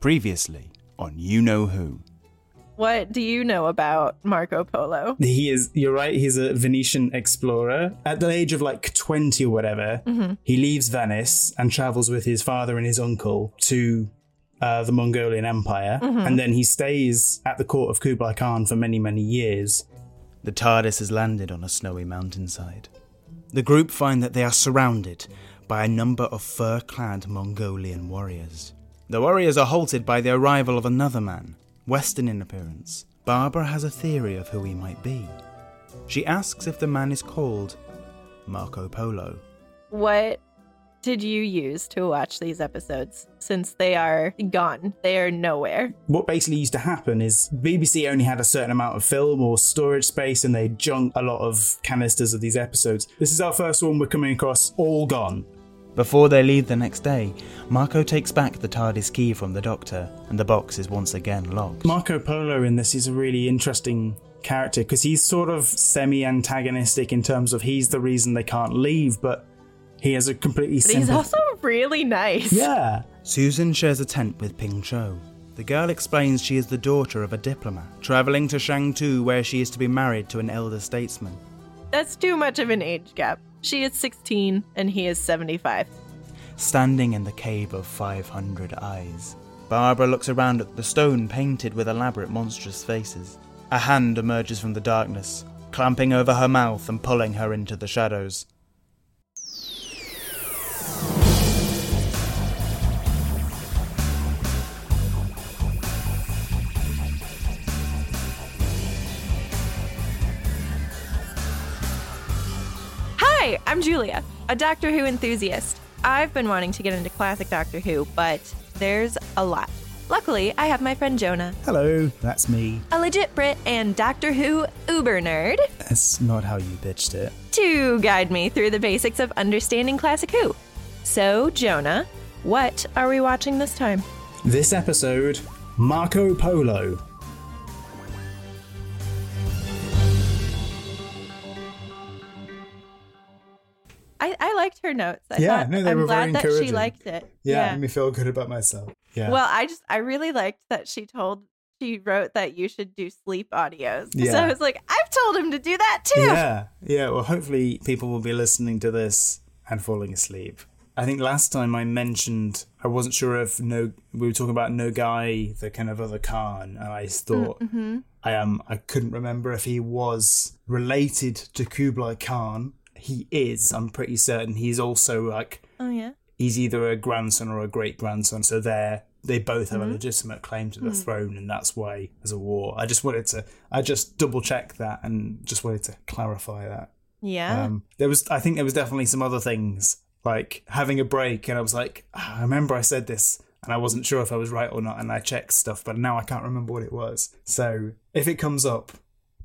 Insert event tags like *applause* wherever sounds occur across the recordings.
Previously on You Know Who. What do you know about Marco Polo? He is, you're right, he's a Venetian explorer. At the age of like 20 or whatever, he leaves Venice and travels with his father and his uncle to uh, the Mongolian Empire. And then he stays at the court of Kublai Khan for many, many years. The TARDIS has landed on a snowy mountainside. The group find that they are surrounded by a number of fur clad Mongolian warriors. The warriors are halted by the arrival of another man, Western in appearance. Barbara has a theory of who he might be. She asks if the man is called Marco Polo. What did you use to watch these episodes since they are gone? They are nowhere. What basically used to happen is BBC only had a certain amount of film or storage space and they junk a lot of canisters of these episodes. This is our first one we're coming across all gone. Before they leave the next day, Marco takes back the TARDIS key from the Doctor, and the box is once again locked. Marco Polo in this is a really interesting character because he's sort of semi antagonistic in terms of he's the reason they can't leave, but he has a completely But he's also really nice. yeah. Susan shares a tent with Ping Cho. The girl explains she is the daughter of a diplomat, travelling to Shangtu where she is to be married to an elder statesman. That's too much of an age gap. She is 16 and he is 75. Standing in the cave of 500 eyes, Barbara looks around at the stone painted with elaborate monstrous faces. A hand emerges from the darkness, clamping over her mouth and pulling her into the shadows. Hi, I'm Julia, a Doctor Who enthusiast. I've been wanting to get into classic Doctor Who, but there's a lot. Luckily, I have my friend Jonah, Hello, that's me. a legit Brit and Doctor Who uber nerd, That's not how you bitched it. to guide me through the basics of understanding classic Who. So, Jonah, what are we watching this time? This episode Marco Polo. Her notes. I Yeah, thought, no, they I'm were glad very that she liked it. Yeah, made me feel good about myself. Yeah. Well, I just I really liked that she told she wrote that you should do sleep audios. *laughs* So Yeah. I was like, I've told him to do that too. Yeah, yeah. Well, hopefully people will be listening to this and falling asleep. I think last time I mentioned I wasn't sure if no we were talking about Noghai the kind of other Khan, and I mm, thought mm-hmm. I am I couldn't remember if he was related to Kublai Khan. He is. I'm pretty certain. He's also like Oh yeah. he's either a grandson or a great grandson. So they're they both have a legitimate claim to the throne, and that's why there's a war. I just wanted to I just double check that and just wanted to clarify that. Yeah. Um, there was, I think, there was definitely some other things like having a break, and I was like, "Ah, I remember I said this, and I wasn't sure if I was right or not, and I checked stuff, but now I can't remember what it was. So if it comes up,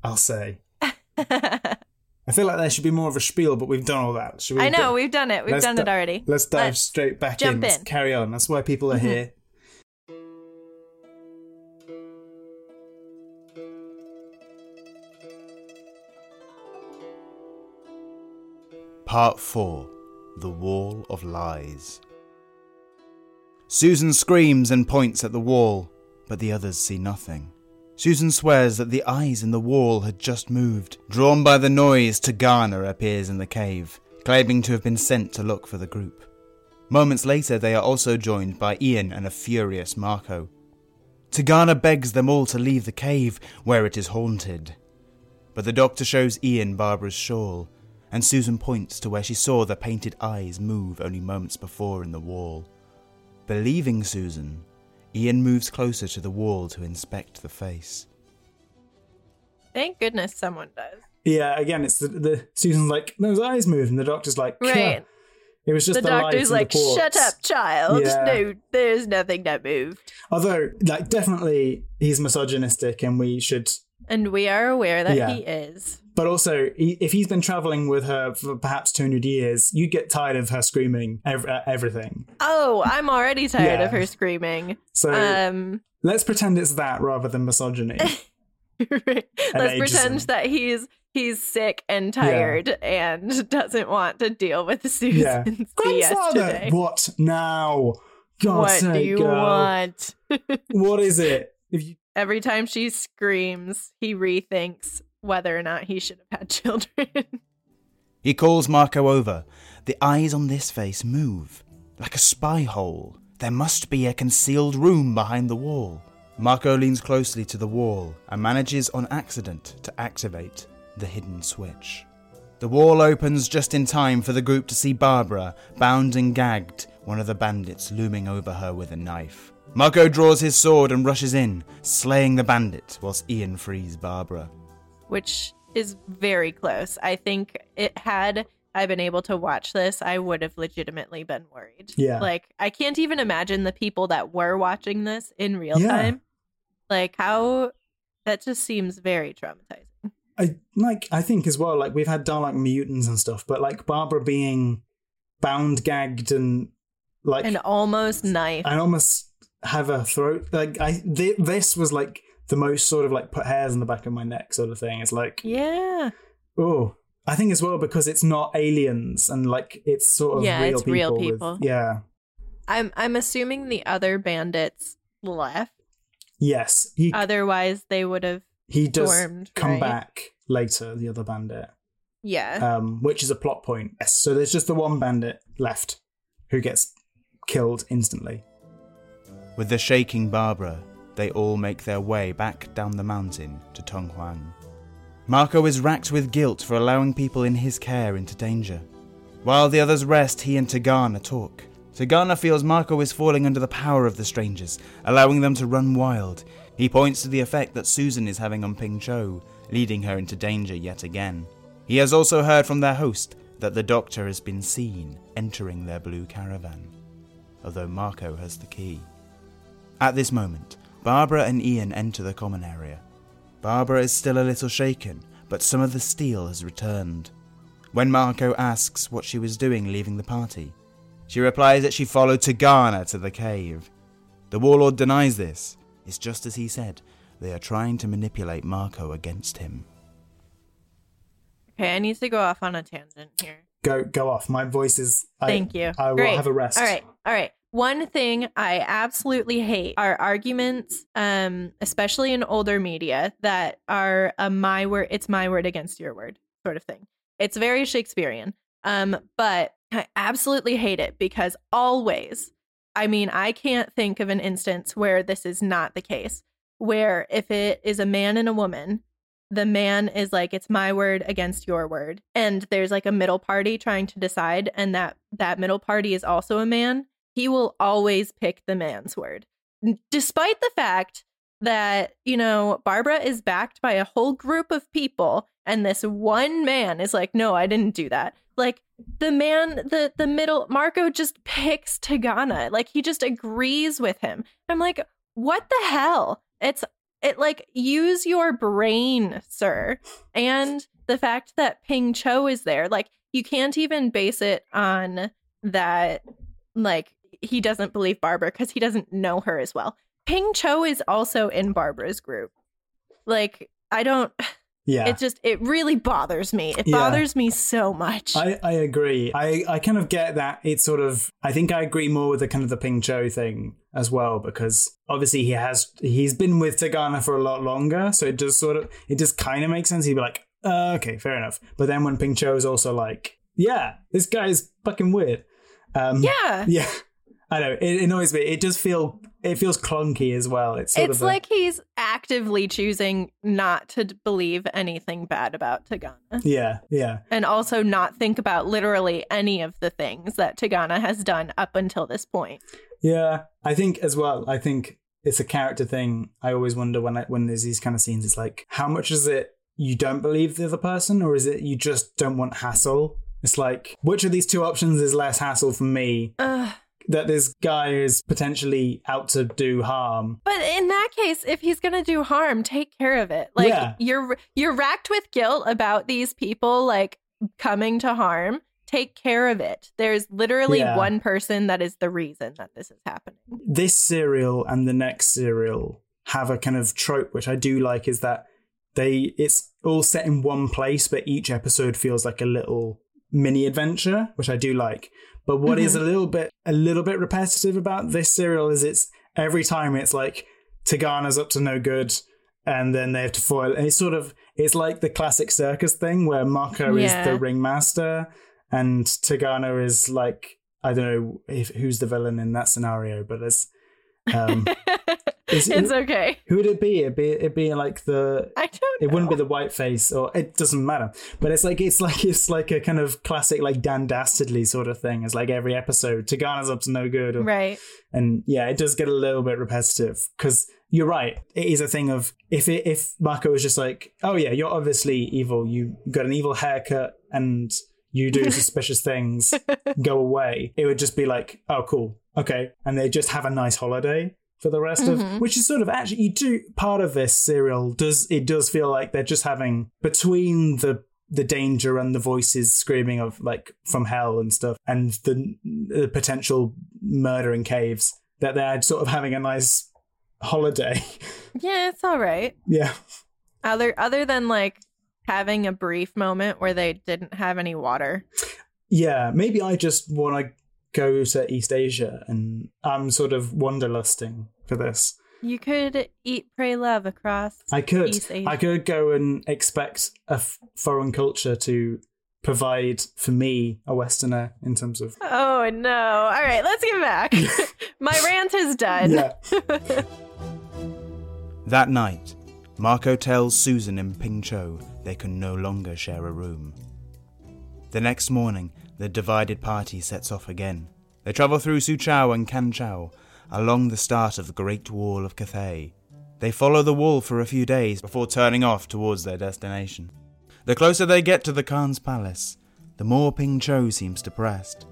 I'll say. *laughs* I feel like there should be more of a spiel, but we've done all that. Should we I know, go- we've done it. We've done di- it already. Let's dive Let's straight back jump in. Let's in. carry on. That's why people are Mhm. here. Part 4 The Wall of Lies. Susan screams and points at the wall, but the others see nothing. Susan swears that the eyes in the wall had just moved. Drawn by the noise, Tagana appears in the cave, claiming to have been sent to look for the group. Moments later, they are also joined by Ian and a furious Marco. Tagana begs them all to leave the cave, where it is haunted. But the doctor shows Ian Barbara's shawl, and Susan points to where she saw the painted eyes move only moments before in the wall. Believing Susan, Ian moves closer to the wall to inspect the face. Thank goodness someone does. Yeah, again, it's the, the Susan's like those eyes move, and the doctor's like, "Yeah." Right. It was just the the, doctor's like, the shut up, child. Yeah. No, there's nothing that moved. Although, like, definitely he's misogynistic, and we should. And we are aware that Yeah. he is. But also, if he's been traveling with her for perhaps 200 years, you get tired of her screaming ev- uh, everything. Oh, I'm already tired Yeah. of her screaming. So Um, let's pretend it's that rather than misogyny. *laughs* let's pretend that he's he's sick and tired and *laughs* doesn't want to deal with yeah. *laughs* Susan's Grandfather! yesterday. What now? God's what do you girl. want? What is it? If you Every time she screams, he rethinks whether or not he should have had *laughs* children. He calls Marco over. The eyes on this face move. Like a spy hole. There must be a concealed room behind the wall. Marco leans closely to the wall and manages on accident to activate the hidden switch. The wall opens just in time for the group to see Barbara, bound and gagged, one of the bandits looming over her with a knife. Marco draws his sword and rushes in, slaying the bandit whilst Ian frees Barbara. which is very close. I think it had I been able to watch this, I would have legitimately been worried. Yeah. Like I can't even imagine the people that were watching this in real Yeah. time. Like how that just seems very traumatizing. I like I think as well, like we've had Dalek mutants and stuff, but like Barbara being bound, gagged, and like And almost knife. and almost have a throat. Like I, th- this was like the most sort of like put hairs on the back of my neck sort of thing. It's like, yeah. oh, I think as well because it's not aliens and like it's sort of Yeah, real it's people. real with- yeah. I'm I'm assuming the other bandits left. Yes. He Otherwise they would have he does stormed, come right? back later. The other bandit, Yeah. um, which is a plot point. Yes. So there's just the one bandit left who gets killed instantly. With the shaking Barbara, they all make their way back down the mountain to Tonghuang. Marco is racked with guilt for allowing people in his care into danger. While the others rest, he and Tagana talk. Tagana feels Marco is falling under the power of the strangers, allowing them to run wild. He points to the effect that Susan is having on Ping Cho, leading her into danger yet again. He has also heard from their host that the doctor has been seen entering their blue caravan, although Marco has the key. At this moment, Barbara and Ian enter the common area. Barbara is still a little shaken, but some of the steel has returned. When Marco asks what she was doing leaving the party, she replies that she followed Tagana to the cave. The warlord denies this. It's just as he said. They are trying to manipulate Marco against him. Okay, I need to go off on a tangent here. Go go off. My voice is. I- Thank you. I will have a rest. All right. All right. One thing I absolutely hate are arguments, um, especially in older media, that are a my word, it's my word against your word sort of thing. It's very Shakespearean. Um, but I absolutely hate it because always, I mean, I can't think of an instance where this is not the case. Where if it is a man and a woman, the man is like it's my word against your word and there's like a middle party trying to decide and that that middle party is also a man he will always pick the man's word. Despite the fact that you know barbara is backed by a whole group of people and this one man is like no i didn't do that. Like the man the the middle marco just picks tagana. Like he just agrees with him. I'm like what the hell? It's it like use your brain, sir. And the fact that Ping Cho is there, like you can't even base it on that like he doesn't believe Barbara because he doesn't know her as well. Ping Cho is also in Barbara's group. Like I don't *sighs* Yeah. it just it really bothers me. It Yeah. bothers me so much. I, I agree. I, I kind of get that it's sort of I think I agree more with the kind of the Ping Cho thing as well because obviously he has he's been with Tagana for a lot longer, so it just sort of it just kind of makes sense. He'd be like, uh, okay, fair enough. But then when Ping Cho is also like, yeah, this guy is fucking weird. Um, yeah. *laughs* yeah. I know it annoys me. It does feel it feels clunky as well. It's sort It's of a- like he's actively choosing not to believe anything bad about Tagana. yeah, yeah. and also not think about literally any of the things that Tagana has done up until this point. Yeah, I think as well. I think it's a character thing. I always wonder when I, when there's these kind of scenes. It's like, how much is it you don't believe the other person, or is it you just don't want hassle? It's like, which of these two options is less hassle for me? Ugh. That this guy is potentially out to do harm. But in that case, if he's gonna do harm, take care of it. Like Yeah. you're you're racked with guilt about these people like coming to harm. Take care of it. There's literally Yeah. one person that is the reason that this is happening. This serial and the next serial have a kind of trope which I do like. Is that they it's all set in one place, but each episode feels like a little mini adventure, which I do like. But what is a mm-hmm. little bit a little bit repetitive about this serial is it's every time it's like Tagana's up to no good and then they have to foil. And it's sort of it's like the classic circus thing where Marco is the ringmaster and Tagana is like I don't know if, who's the villain in that scenario, but it's um *laughs* is it's it, okay. who would it be? It'd be it'd be like the I don't. it wouldn't be the white face or it doesn't matter but it's like it's like it's like a kind of classic like dan dastardly sort of thing it's like every episode tagana's up to no good or, right. and yeah it does get a little bit repetitive because you're right it is a thing of if it if marco was just like oh yeah you're obviously evil you got an evil haircut and you do *laughs* suspicious things go away it would just be like oh cool okay and they just have a nice holiday for the rest of mm-hmm. which is sort of actually you do part of this serial does it does feel like they're just having between the the danger and the voices screaming of like from hell and stuff and the, the potential murder in caves that they're sort of having a nice holiday *laughs* Yeah, it's all right. yeah Other other than like having a brief moment where they didn't have any water. yeah maybe i just want to go to east asia and i'm sort of wanderlusting for this You could eat, pray, love across. I could. East Asia. I could go and expect a f- foreign culture to provide for me a Westerner in terms of. Oh no! All right, let's get back. *laughs* My rant is done. Yeah. *laughs* That night, Marco tells Susan and Ping Cho they can no longer share a room. The next morning, the divided party sets off again. They travel through Suchao and Kanchao, along the start of the Great Wall of Cathay. They follow the wall for a few days before turning off towards their destination. The closer they get to the Khan's palace, the more Ping Cho seems depressed.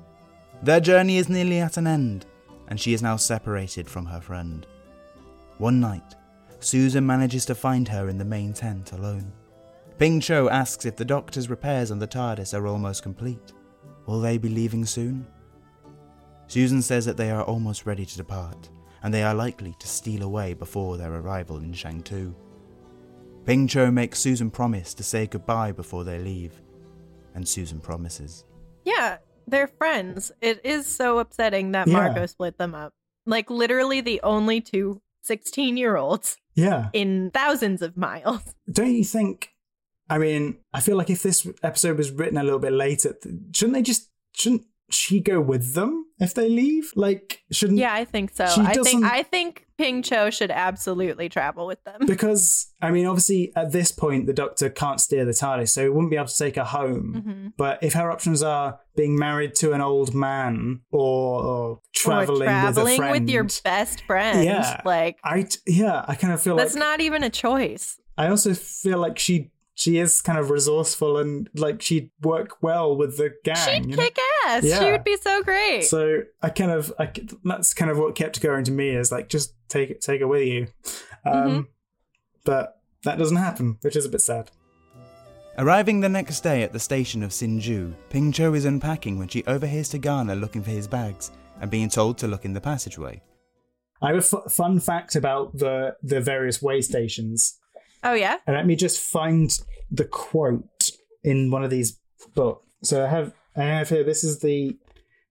Their journey is nearly at an end, and she is now separated from her friend. One night, Susan manages to find her in the main tent alone. Ping Cho asks if the doctor's repairs on the TARDIS are almost complete. Will they be leaving soon? Susan says that they are almost ready to depart, and they are likely to steal away before their arrival in Shangtu. Ping Cho makes Susan promise to say goodbye before they leave, and Susan promises. Yeah, they're friends. It is so upsetting that Yeah. Marco split them up. Like literally the only two 16 year olds Yeah. in thousands of miles. Don't you think? I mean, I feel like if this episode was written a little bit later, shouldn't they just. Shouldn't she go with them if they leave? Like, shouldn't. Yeah, I think so. I think I think Ping Cho should absolutely travel with them. *laughs* Because, I mean, obviously, at this point, the doctor can't steer the TARDIS, so he wouldn't be able to take her home. Mhm. But if her options are being married to an old man or, or traveling, or traveling with a friend, with your best friend. Yeah. Like I yeah, I kind of feel that's like not even a choice. I also feel like she she is kind of resourceful and like she'd work well with the gang. She'd you know? kick ass. She would be so great. So I kind of I, that's kind of what kept going to me is like just take it take it with you, um, Mm-hmm. but that doesn't happen, which is a bit sad. Arriving the next day at the station of Sinju, Ping Cho is unpacking when she overhears Tagana looking for his bags and being told to look in the passageway. I have a f- fun fact about the the various way stations. Oh yeah. And let me just find the quote in one of these books. So I have I have here. This is the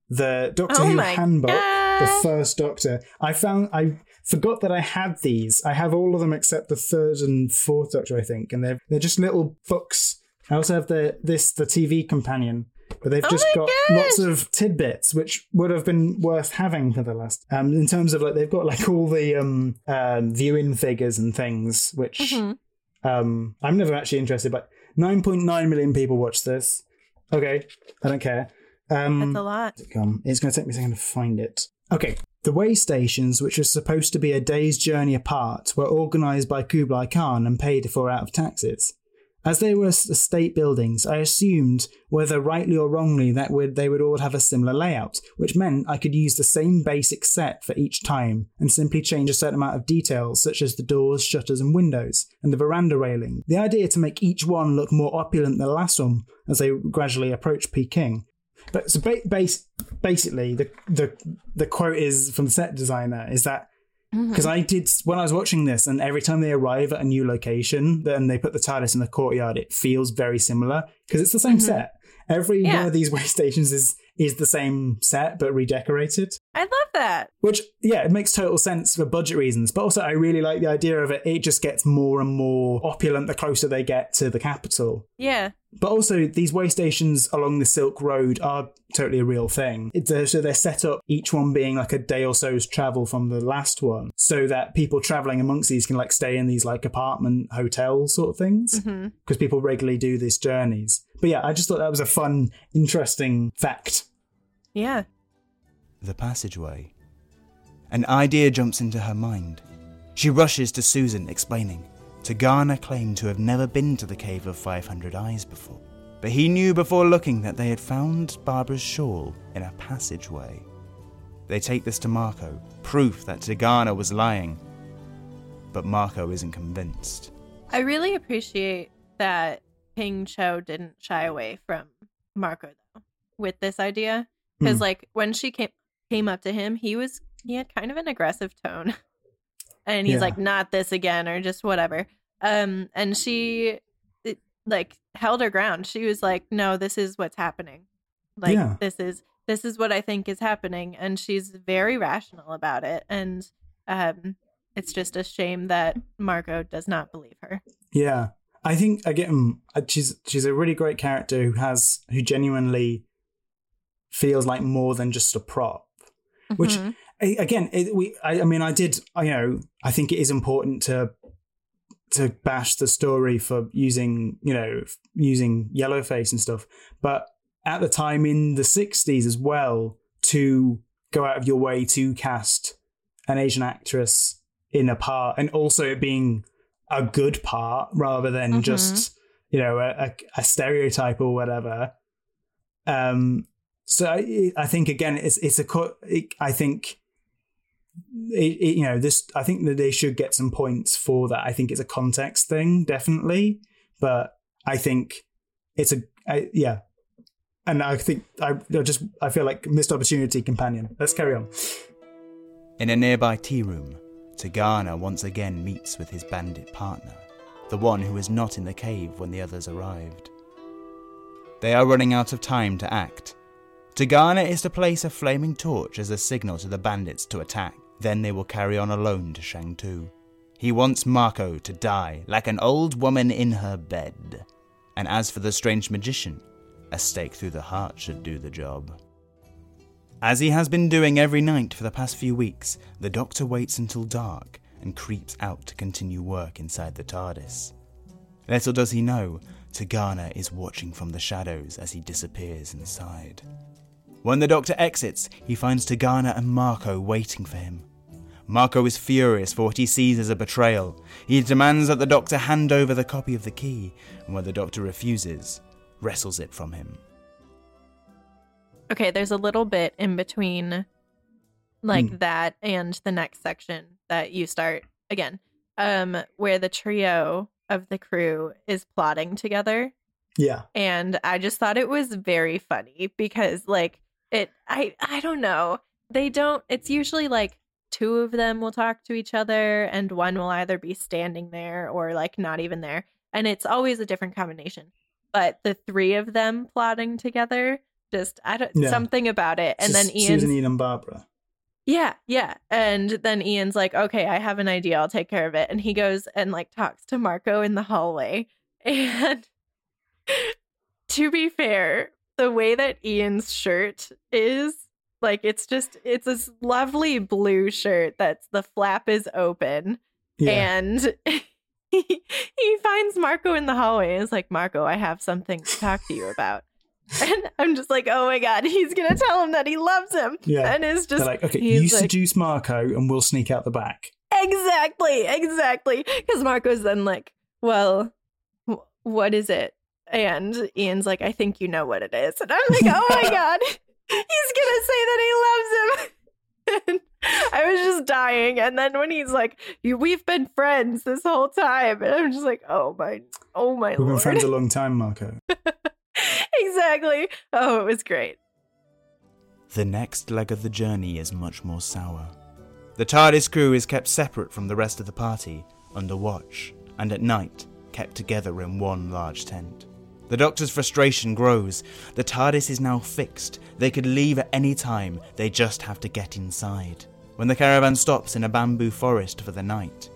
the Doctor Oh Who handbook, the first Doctor. I found I forgot that I had these. I have all of them except the third and fourth Doctor, I think, and they're they're just little books. I also have the this the TV companion. But they've Oh just got gosh. lots of tidbits, which would have been worth having for the last. Um, in terms of like, they've got like all the um, um viewing figures and things, which Mhm. um, I'm never actually interested, but 9.9 million people watch this. Okay, I don't care. Um, That's a lot. It's going to take me a second to find it. Okay. The way stations, which were supposed to be a day's journey apart, were organised by Kublai Khan and paid for out of taxes. As they were state buildings, I assumed, whether rightly or wrongly, that would, they would all have a similar layout, which meant I could use the same basic set for each time and simply change a certain amount of details, such as the doors, shutters, and windows, and the veranda railing. The idea to make each one look more opulent than the last one as they gradually approach Peking. But so ba- base, basically, the, the the quote is from the set designer is that Mm-hmm. because I did when I was watching this, and every time they arrive at a new location, then they put the TARDIS in the courtyard. It feels very similar because it's the same mm-hmm. set, Every Yeah. one of these *laughs* way stations is is the same set but redecorated. I love that. Which, yeah, it makes total sense for budget reasons. But also, I really like the idea of it. It just gets more and more opulent the closer they get to the capital. Yeah. But also, these way stations along the Silk Road are totally a real thing. Uh so they're set up, each one being like a day or so's travel from the last one, so that people traveling amongst these can like stay in these like apartment hotel sort of things because people regularly do these journeys. But yeah, I just thought that was a fun, interesting fact. Yeah. The passageway. An idea jumps into her mind. She rushes to Susan, explaining. Tagana claimed to have never been to the Cave of 500 Eyes before, but he knew before looking that they had found Barbara's shawl in a passageway. They take this to Marco, proof that Tagana was lying. But Marco isn't convinced. I really appreciate that Ping Cho didn't shy away from Marco though with this idea because Hmm. like when she came came up to him, he was he had kind of an aggressive tone, *laughs* and he's Yeah. like, "Not this again," or just whatever. Um, and she it, like held her ground. She was like, "No, this is what's happening. Like Yeah. this is this is what I think is happening," and she's very rational about it. And um, it's just a shame that Marco does not believe her. Yeah, I think again, uh, she's she's a really great character who has who genuinely feels like more than just a prop. Which Mhm. a- again, it, we I, I mean, I did I, you know I think it is important to to bash the story for using you know using yellowface and stuff, but at the time in the '60s as well to go out of your way to cast an Asian actress in a part and also it being a good part rather than Mhm. just you know a, a, a stereotype or whatever um so I, I think again it's it's a co- it, i think it, it, you know this i think that they should get some points for that i think it's a context thing definitely but i think it's a I, yeah and i think I, I just i feel like missed opportunity companion let's carry on In a nearby tea room, Tagana once again meets with his bandit partner, the one who was not in the cave when the others arrived. They are running out of time to act. Tagana is to place a flaming torch as a signal to the bandits to attack, then they will carry on alone to Shangtu. He wants Marco to die like an old woman in her bed. And as for the strange magician, a stake through the heart should do the job. As he has been doing every night for the past few weeks, the Doctor waits until dark and creeps out to continue work inside the TARDIS. Little does he know, Tagana is watching from the shadows as he disappears inside. When the Doctor exits, he finds Tagana and Marco waiting for him. Marco is furious for what he sees as a betrayal. He demands that the Doctor hand over the copy of the key, and when the Doctor refuses, wrestles it from him. Okay, there's a little bit in between like Hmm. that and the next section that you start again. Um where the trio of the crew is plotting together yeah and I just thought it was very funny because like it I I don't know. They don't it's usually like two of them will talk to each other and one will either be standing there or like not even there and it's always a different combination. But the three of them plotting together just I don't Yeah. something about it and then Ian susan ian and barbara yeah, yeah. And then Ian's like, okay, I have an idea. I'll take care of it. And he goes and like talks to Marco in the hallway. *laughs* And to be fair, the way that Ian's shirt is, like, it's just, it's this lovely blue shirt that's the flap is open. yeah And *laughs* he, he finds Marco in the hallway and is like, Marco, I have something to talk to you about. *laughs* And I'm just like, oh my God, he's going to tell him that he loves him. Yeah. And it's they're just like okay you like- seduce marco and we'll sneak out the back Exactly, exactly. Because Marco's then like, well, wh- what is it? And Ian's like, I think you know what it is. And I'm like, oh my God, *laughs* he's going to say that he loves him. *laughs* And I was just dying. And then when he's like, "You- we've been friends this whole time. And I'm just like, oh my, oh my we've lord. been friends a long time marco *laughs* exactly. Oh, it was great. The next leg of the journey is much more sour. The TARDIS crew is kept separate from the rest of the party, under watch, and at night, kept together in one large tent. The The doctor's frustration grows. The TARDIS is now fixed. They could leave at any time, they just have to get inside. When the caravan stops in a bamboo forest for the night,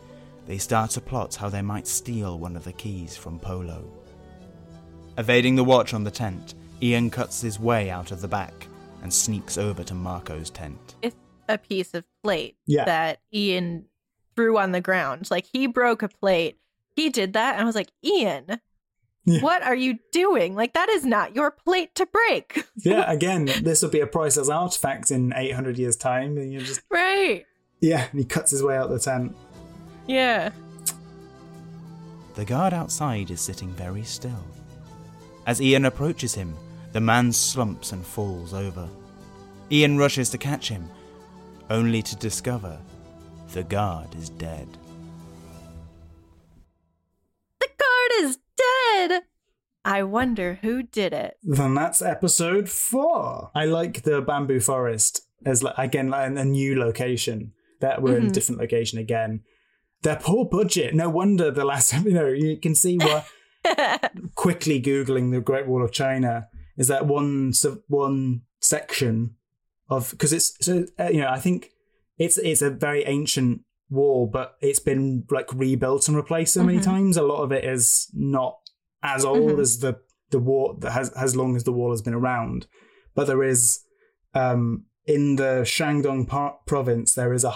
they start to plot how they might steal one of the keys from Polo. Evading the watch on the tent, Ian cuts his way out of the back and sneaks over to Marco's tent. It's a piece of plate Yeah. that Ian threw on the ground. Like he broke a plate. He did that. And I was like, Ian, Yeah. what are you doing? Like, that is not your plate to break. *laughs* yeah, again, this will be a priceless artifact in 800 years' time. And you just, right. yeah, and he cuts his way out the tent. Yeah. The guard outside is sitting very still. As Ian approaches him, the man slumps and falls over. Ian rushes to catch him, only to discover the guard is dead. The guard is dead. I wonder who did it. Then that's episode four. I like the bamboo forest as like again like a new location. That we're in a Mhm. different location again. Their poor budget. No wonder the last *laughs* you know you can see why. *laughs* quickly googling the Great Wall of China is that one one section of because it's so uh, you know I think it's it's a very ancient wall, but it's been like rebuilt and replaced so many Mhm. times. A lot of it is not as old Mhm. as the the wall that has as long as the wall has been around, but there is um in the Shandong par- province there is a,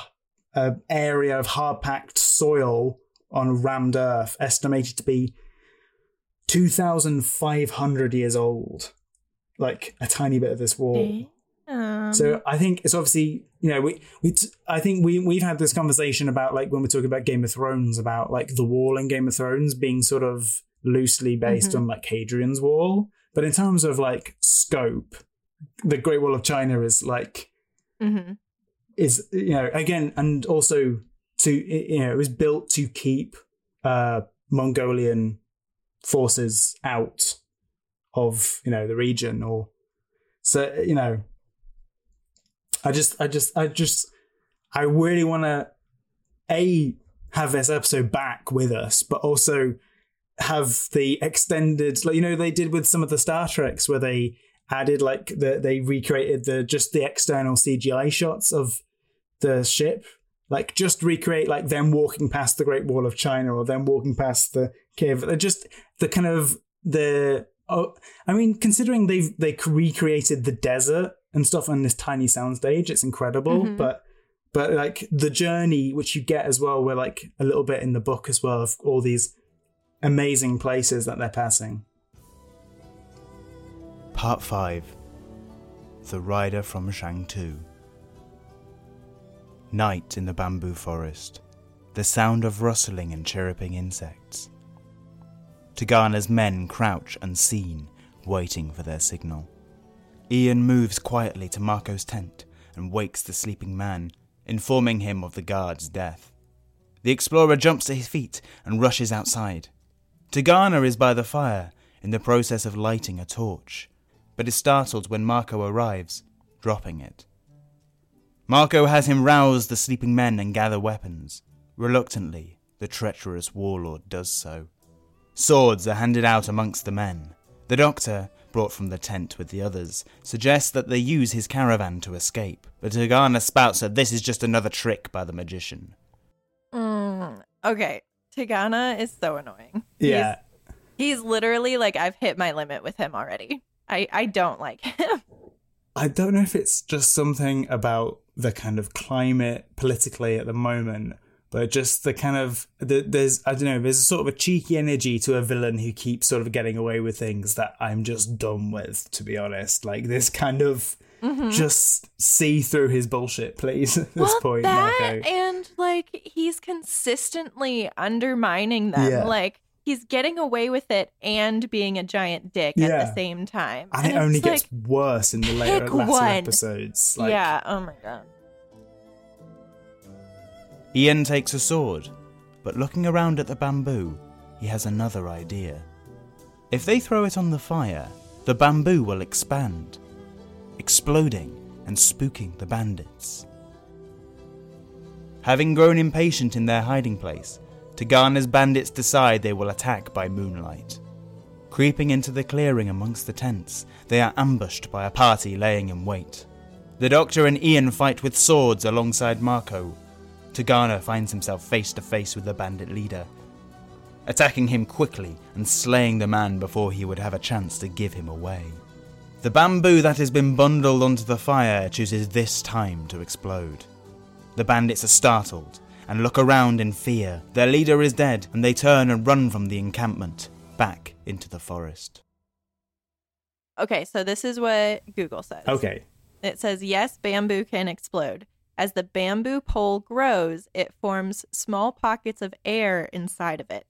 a area of hard packed soil on rammed earth estimated to be 2,500 years old. Like a tiny bit of this wall. Um, So I think it's obviously, you know, we, we t- I think we, we've had this conversation about like when we're talking about Game of Thrones, about like the wall in Game of Thrones being sort of loosely based Mhm. on like Hadrian's Wall. But in terms of like scope, the Great Wall of China is like, mhm. is, you know, again, and also to, you know, it was built to keep uh, Mongolian forces out of you know the region or so you know i just i just i just i really want to a have this episode back with us but also have the extended like you know they did with some of the star treks where they added like the they recreated the just the external cgi shots of the ship. Like just recreate like them walking past the great wall of china or them walking past the cave. Just the kind of the oh i mean considering they've they recreated the desert and stuff on this tiny soundstage it's incredible Mhm. but but like the journey which you get as well we're like a little bit in the book as well of all these amazing places that they're passing Part 5 The Rider from Shangtu. Night in the bamboo forest. The sound of rustling and chirruping insects. Tagana's men crouch unseen, waiting for their signal. Ian moves quietly to Marco's tent and wakes the sleeping man, informing him of the guard's death. The explorer jumps to his feet and rushes outside. Tagana is by the fire, in the process of lighting a torch, but is startled when Marco arrives, dropping it. Marco has him rouse the sleeping men and gather weapons. Reluctantly, the treacherous warlord does so. Swords are handed out amongst the men. The doctor, brought from the tent with the others, suggests that they use his caravan to escape, but Tagana spouts that this is just another trick by the magician. Mm, okay. Tigana is so annoying. yeah He's, he's literally like, I've hit my limit with him already. I, I don't like him. *laughs* I don't know if it's just something about the kind of climate politically at the moment, but just the kind of the, there's I don't know there's a sort of a cheeky energy to a villain who keeps sort of getting away with things that I'm just done with, to be honest. Like this kind of Mhm. just see through his bullshit, please. *laughs* At this well, point, that Marco. and like he's consistently undermining them. Yeah. Like he's getting away with it and being a giant dick at the same time. and it it's only like, gets worse in the later latter one. episodes. Like, yeah. Oh my god. Ian takes a sword, but looking around at the bamboo, he has another idea. If they throw it on the fire, the bamboo will expand, exploding and spooking the bandits. Having grown impatient in their hiding place, Tagana's bandits decide they will attack by moonlight. Creeping into the clearing amongst the tents, they are ambushed by a party laying in wait. The Doctor and Ian fight with swords alongside Marco. Tagana finds himself face to face with the bandit leader, attacking him quickly and slaying the man before he would have a chance to give him away. The bamboo that has been bundled onto the fire chooses this time to explode. The bandits are startled and look around in fear. Their leader is dead, and they turn and run from the encampment back into the forest. Okay, so this is what Google says. Okay. It says, yes, bamboo can explode. As the bamboo pole grows, it forms small pockets of air inside of it.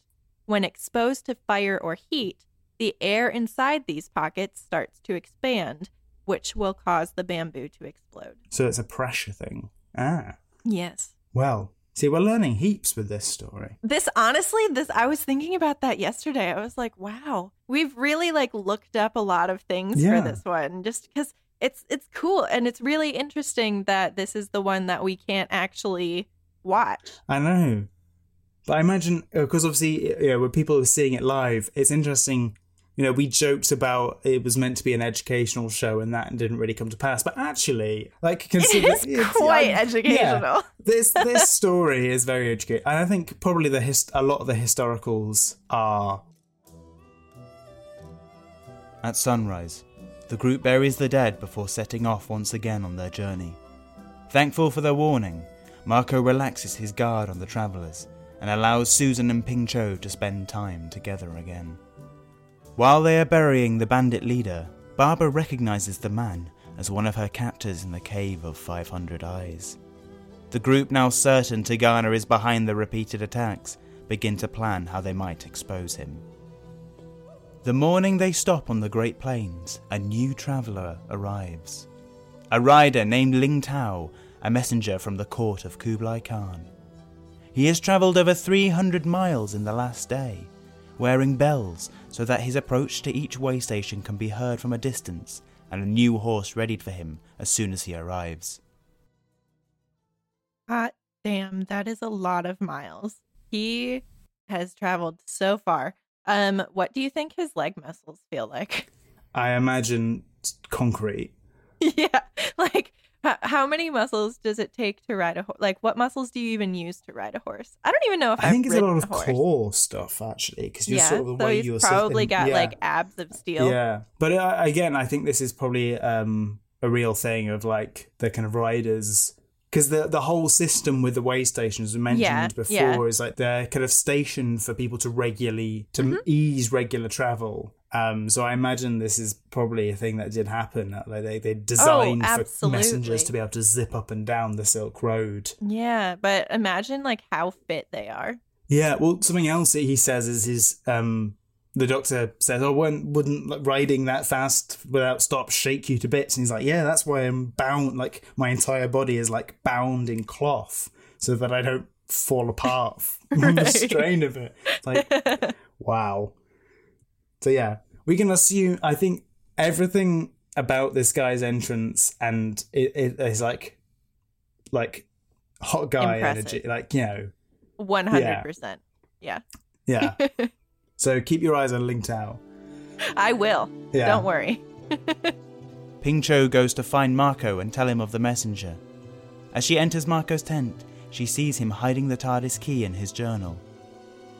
When exposed to fire or heat, the air inside these pockets starts to expand, which will cause the bamboo to explode. So it's a pressure thing. Ah. Yes. Well, see, we're learning heaps with this story. This honestly, this I was thinking about that yesterday. I was like, wow, we've really like looked up a lot of things Yeah. for this one just because it's it's cool and it's really interesting that this is the one that we can't actually watch. I know. But I imagine, uh, because obviously, you know, when people are seeing it live, it's interesting. You know, we joked about it was meant to be an educational show and that didn't really come to pass. But actually, like, consider *laughs* It is quite educational. *laughs* this this story is very educational, and I think probably the hist- a lot of the historicals are. At sunrise, the group buries the dead before setting off once again on their journey. Thankful for their warning, Marco relaxes his guard on the travellers and allows Susan and Ping Cho to spend time together again. While they are burying the bandit leader, Barbara recognizes the man as one of her captors in the Cave of 500 Eyes. The group, now certain Tagana is behind the repeated attacks, begin to plan how they might expose him. The morning they stop on the Great Plains, a new traveller arrives. A rider named Ling Tao, a messenger from the court of Kublai Khan. He has travelled over 300 miles in the last day, wearing bells so that his approach to each way station can be heard from a distance and a new horse readied for him as soon as he arrives. Hot damn, that is a lot of miles. He has traveled so far. Um, what do you think his leg muscles feel like? *laughs* I imagine concrete. yeah, *laughs* like h- how many muscles does it take to ride a horse? Like, what muscles do you even use to ride a horse? I don't even know if I I've think it's a lot of core stuff actually, because you're yeah, sort of the so way you're probably sitting. got yeah. like abs of steel. Yeah, but uh, again, I think this is probably um, a real thing of like the kind of riders. Because the the whole system with the way stations we mentioned Yeah, before yeah. is like they're kind of stationed for people to regularly to Mm-hmm. ease regular travel. Um, so I imagine this is probably a thing that did happen. Like they they designed for Oh, absolutely. messengers to be able to zip up and down the Silk Road. Yeah, but imagine like how fit they are. Yeah, well, something else that he says is his um the doctor says, "Oh, wouldn't, wouldn't like, riding that fast without stop shake you to bits?" And he's like, "Yeah, that's why I'm bound. Like my entire body is like bound in cloth so that I don't fall apart *laughs* from the strain of it." It's like, *laughs* wow. So yeah, we can assume. I think everything about this guy's entrance and it, it is like, like hot guy Impressive. energy. Like you know, One hundred percent. Yeah, yeah. *laughs* so keep your eyes on Ling Tao. I will. Yeah. Don't worry. *laughs* Ping Cho goes to find Marco and tell him of the messenger. As she enters Marco's tent, she sees him hiding the TARDIS key in his journal.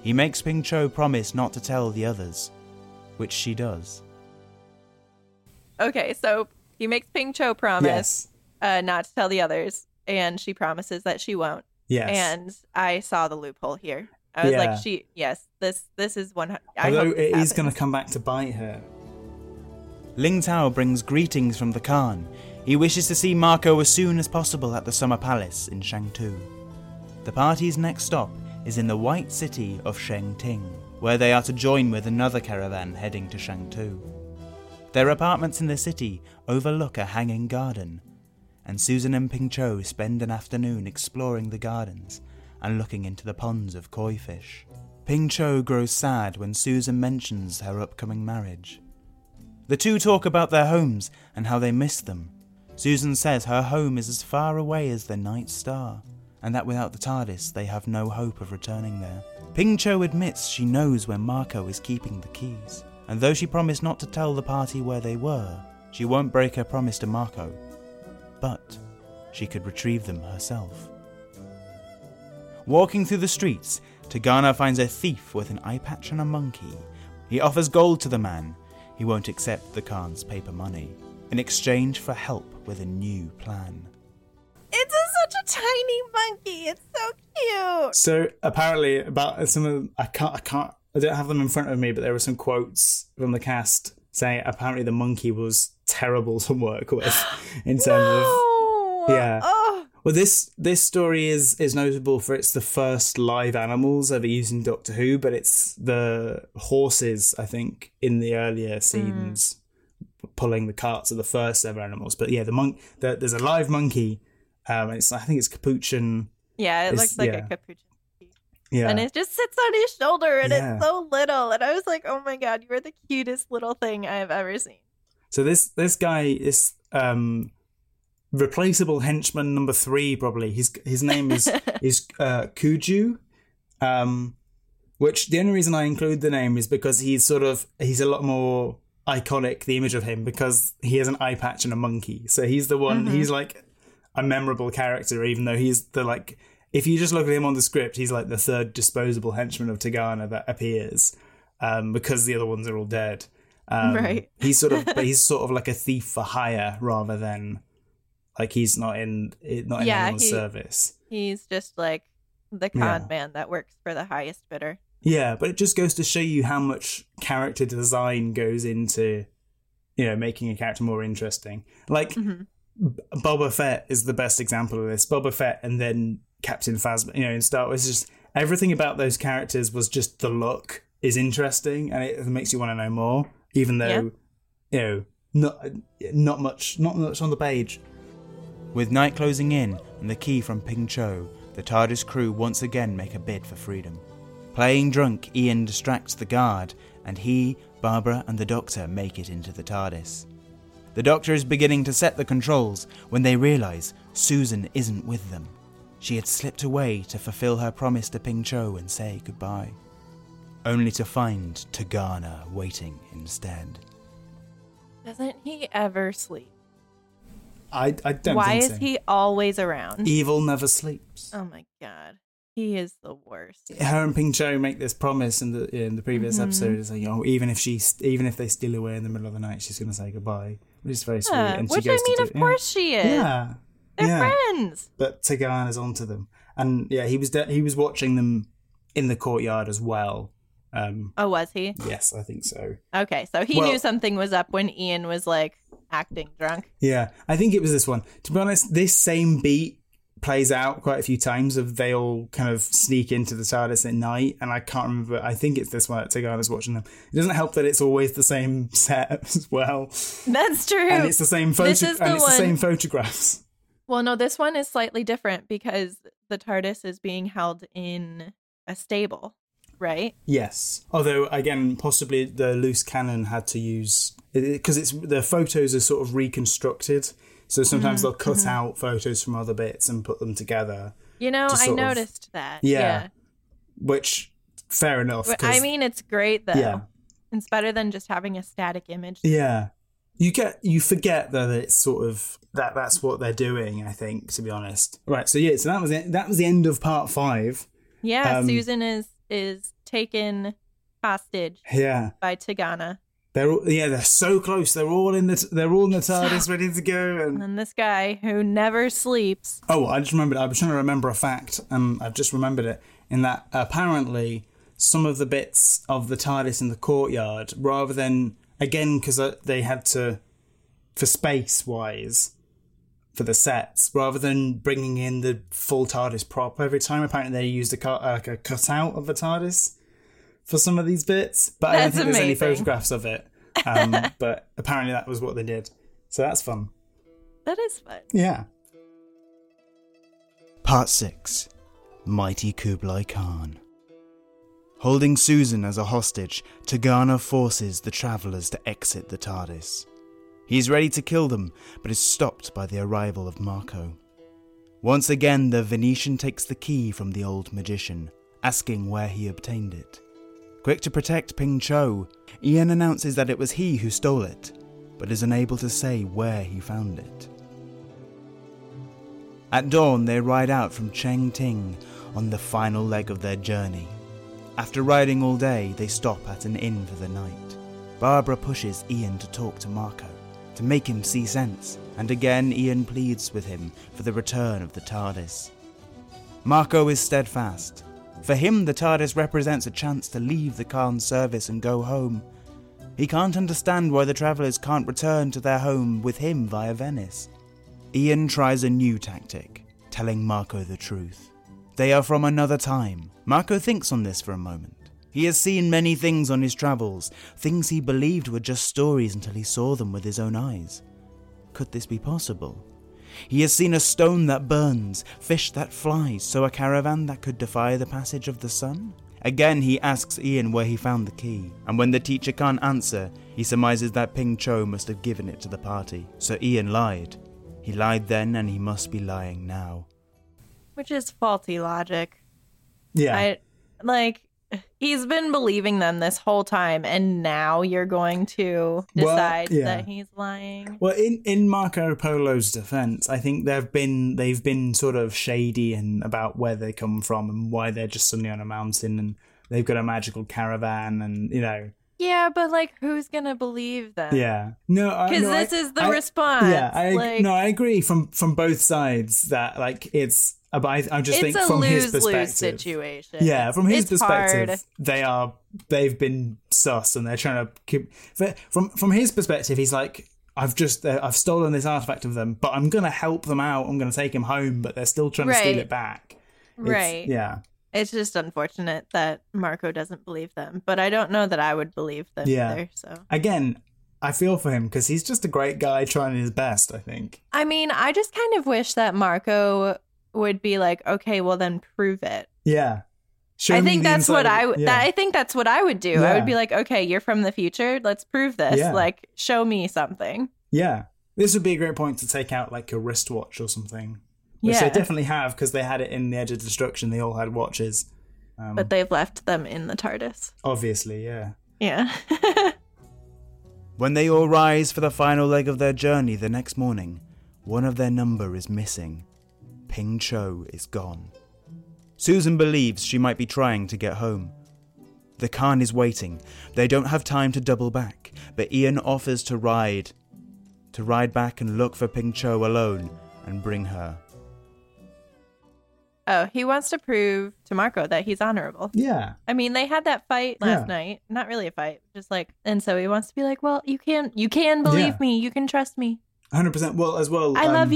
He makes Ping Cho promise not to tell the others, which she does. Okay, so he makes Ping Cho promise Yes. uh, not to tell the others, and she promises that she won't. Yes. And I saw the loophole here. I was Yeah. like, she, yes, this, this is one. I Although hope this it is going to come back to bite her. Ling Tao brings greetings from the Khan. He wishes to see Marco as soon as possible at the Summer Palace in Shangtu. The party's next stop is in the white city of Shengting, where they are to join with another caravan heading to Shangtu. Their apartments in the city overlook a hanging garden, and Susan and Ping Cho spend an afternoon exploring the gardens and looking into the ponds of koi fish. Ping Cho grows sad when Susan mentions her upcoming marriage. The two talk about their homes and how they miss them. Susan says her home is as far away as the night star, and that without the TARDIS they have no hope of returning there. Ping Cho admits she knows where Marco is keeping the keys, and though she promised not to tell the party where they were, she won't break her promise to Marco. But she could retrieve them herself. Walking through the streets, Tegana finds a thief with an eye patch and a monkey. He offers gold to the man. He won't accept the Khan's paper money in exchange for help with a new plan. It's a, such a tiny monkey. It's so cute. So apparently, about some of I can't I can't I don't have them in front of me, but there were some quotes from the cast saying apparently the monkey was terrible to work with in terms of Yeah. Oh, Well, this this story is is notable for it's the first live animals ever used in Doctor Who, but it's the horses I think in the earlier scenes pulling the carts are the first ever animals. But yeah, the monk the, there's a live monkey. Um, and it's I think it's capuchin. yeah, it looks like yeah. a capuchin. Yeah, And it just sits on his shoulder and Yeah. it's so little. And I was like, oh my God, you are the cutest little thing I have ever seen. So this this guy is um replaceable henchman number three probably. His his name is *laughs* is uh, Kuiju, um, which the only reason I include the name is because he's sort of he's a lot more iconic. The image of him because he has an eye patch and a monkey. So he's the one. Mhm. He's like a memorable character, even though he's the like. If you just look at him on the script, he's like the third disposable henchman of Tegana that appears, um, because the other ones are all dead. Um, Right. He's sort of, *laughs* but he's sort of like a thief for hire rather than like he's not in not in Yeah, anyone's he- service. He's just like the con Yeah. man that works for the highest bidder. Yeah, but it just goes to show you how much character design goes into, you know, making a character more interesting. Like Mhm. B- Boba Fett is the best example of this. Boba Fett and then Captain Phasma, you know, in Star Wars, just everything about those characters was just the look is interesting and it makes you want to know more, even though, you know, not not much, not much on the page. With night closing in and the key from Ping Cho, the TARDIS crew once again make a bid for freedom. Playing drunk, Ian distracts the guard, and he, Barbara, and the Doctor make it into the TARDIS. The Doctor is beginning to set the controls when they realise Susan isn't with them. She had slipped away to fulfill her promise to Ping Cho and say goodbye, only to find Tegana waiting instead. Doesn't he ever sleep? I, I don't Why is so. he always around? Evil never sleeps. oh my God. He is the worst. her and Ping Cho make this promise in the in the previous Mhm. episode. It's like, oh, even if she, even if they steal away in the middle of the night, she's going to say goodbye, which is very sweet. Yeah, and she which I goes to mean, do- of course she is. yeah, They're yeah. friends. But Tegana's onto them, and yeah, he was de- he was watching them in the courtyard as well. Um, Oh, was he? yes, I think so. Okay, so he Well- knew something was up when Ian was like acting drunk. Yeah, I think it was this one. To be honest, this same beat plays out quite a few times of they all kind of sneak into the TARDIS at night, and I can't remember. I think it's this one that Tegana's watching them. It doesn't help that it's always the same *laughs* set as well, That's true. and it's the same photo, This is and the it's the same photographs. Well, no, this one is slightly different because the TARDIS is being held in a stable, right? Yes, although again, possibly the loose cannon had to use because it's the photos are sort of reconstructed. So sometimes Mhm, they'll cut mhm. out photos from other bits and put them together, You know, To I sort of- noticed that. Yeah, which fair enough. I mean, it's great though. Yeah. It's better than just having a static image. Yeah. You get you forget that it's sort of that that's what they're doing, I think, to be honest. Right, so yeah, so that was it. That was the end of part five. Yeah, Um, Susan is is taken hostage Yeah. by Tegana. They're all, yeah, they're so close. They're all in the they're all in the TARDIS ready to go And and then this guy who never sleeps. Oh, I just remembered I was trying to remember a fact and I've just remembered it in that apparently some of the bits of the TARDIS in the courtyard rather than again because uh, they had to for space wise for the sets rather than bringing in the full TARDIS prop every time. Apparently, they used a cut like a cutout of the TARDIS for some of these bits, but I don't That's think there's any photographs of it. Um, *laughs* but apparently, that was what they did. So that's fun. That is fun. Yeah. Part 6 Mighty Kublai Khan. Holding Susan as a hostage, Tegana forces the travellers to exit the TARDIS. He is ready to kill them, but is stopped by the arrival of Marco. Once again, the Venetian takes the key from the old magician, asking where he obtained it. Quick to protect Ping Cho, Ian announces that it was he who stole it, but is unable to say where he found it. At dawn, they ride out from Cheng Ting on the final leg of their journey. After riding all day, they stop at an inn for the night. Barbara pushes Ian to talk to Marco, to make him see sense, and again Ian pleads with him for the return of the TARDIS. Marco is steadfast. For him, the TARDIS represents a chance to leave the Khan's service and go home. He can't understand why the travellers can't return to their home with him via Venice. Ian tries a new tactic, telling Marco the truth. They are from another time. Marco thinks on this for a moment. He has seen many things on his travels, things he believed were just stories until he saw them with his own eyes. Could this be possible? He has seen a stone that burns, fish that flies, so a caravan that could defy the passage of the sun? Again, he asks Ian where he found the key, and when the teacher can't answer, he surmises that Ping Cho must have given it to the party. So Ian lied. He lied then, and he must be lying now. Which is faulty logic. Yeah. I like he's been believing them this whole time and now you're going to Well, decide yeah. that he's lying. Well, in, in Marco Polo's defense, I think they've been they've been sort of shady and about where they come from and why they're just suddenly on a mountain and they've got a magical caravan and you know Yeah, but like who's going to believe them? yeah no I- Cuz no, I- this is the I- response. yeah I like, no I agree from from both sides that like it's but I, I just it's think a from his lose-lose perspective situation. Yeah, from his It's perspective, hard. they are they've been sus and they're trying to keep. From from his perspective, he's like, I've just uh, I've stolen this artifact of them, but I'm gonna help them out. I'm gonna take him home, but they're still trying to steal it back. It's- Right. Yeah. It's just unfortunate that Marco doesn't believe them, but I don't know that I would believe them Yeah. either. So, Again, I feel for him because he's just a great guy trying his best. I think. I mean, I just kind of wish that Marco would be like, okay, well then prove it. Yeah. Show I think that's what I would. yeah. that- I think that's what I would do. I would be like, okay, you're from the future. Let's prove this. Yeah. Like, show me something. Yeah. This would be a great point to take out like a wristwatch or something. Which Yeah. they definitely have because they had it in the Edge of Destruction. They all had watches. Um, But they've left them in the TARDIS. obviously, yeah. Yeah. *laughs* When they all rise for the final leg of their journey the next morning, one of their number is missing. Ping Cho is gone. Susan believes she might be trying to get home. The Khan is waiting. They don't have time to double back, but Ian offers to ride. To ride back and look for Ping Cho alone and bring her. oh, he wants to prove to Marco that he's honorable. Yeah. I mean, they had that fight last Yeah. night. Not really a fight, just like, and so he wants to be like, well, you can, you can believe Yeah. me. You can trust me. Hundred percent. Well, as well. I love um,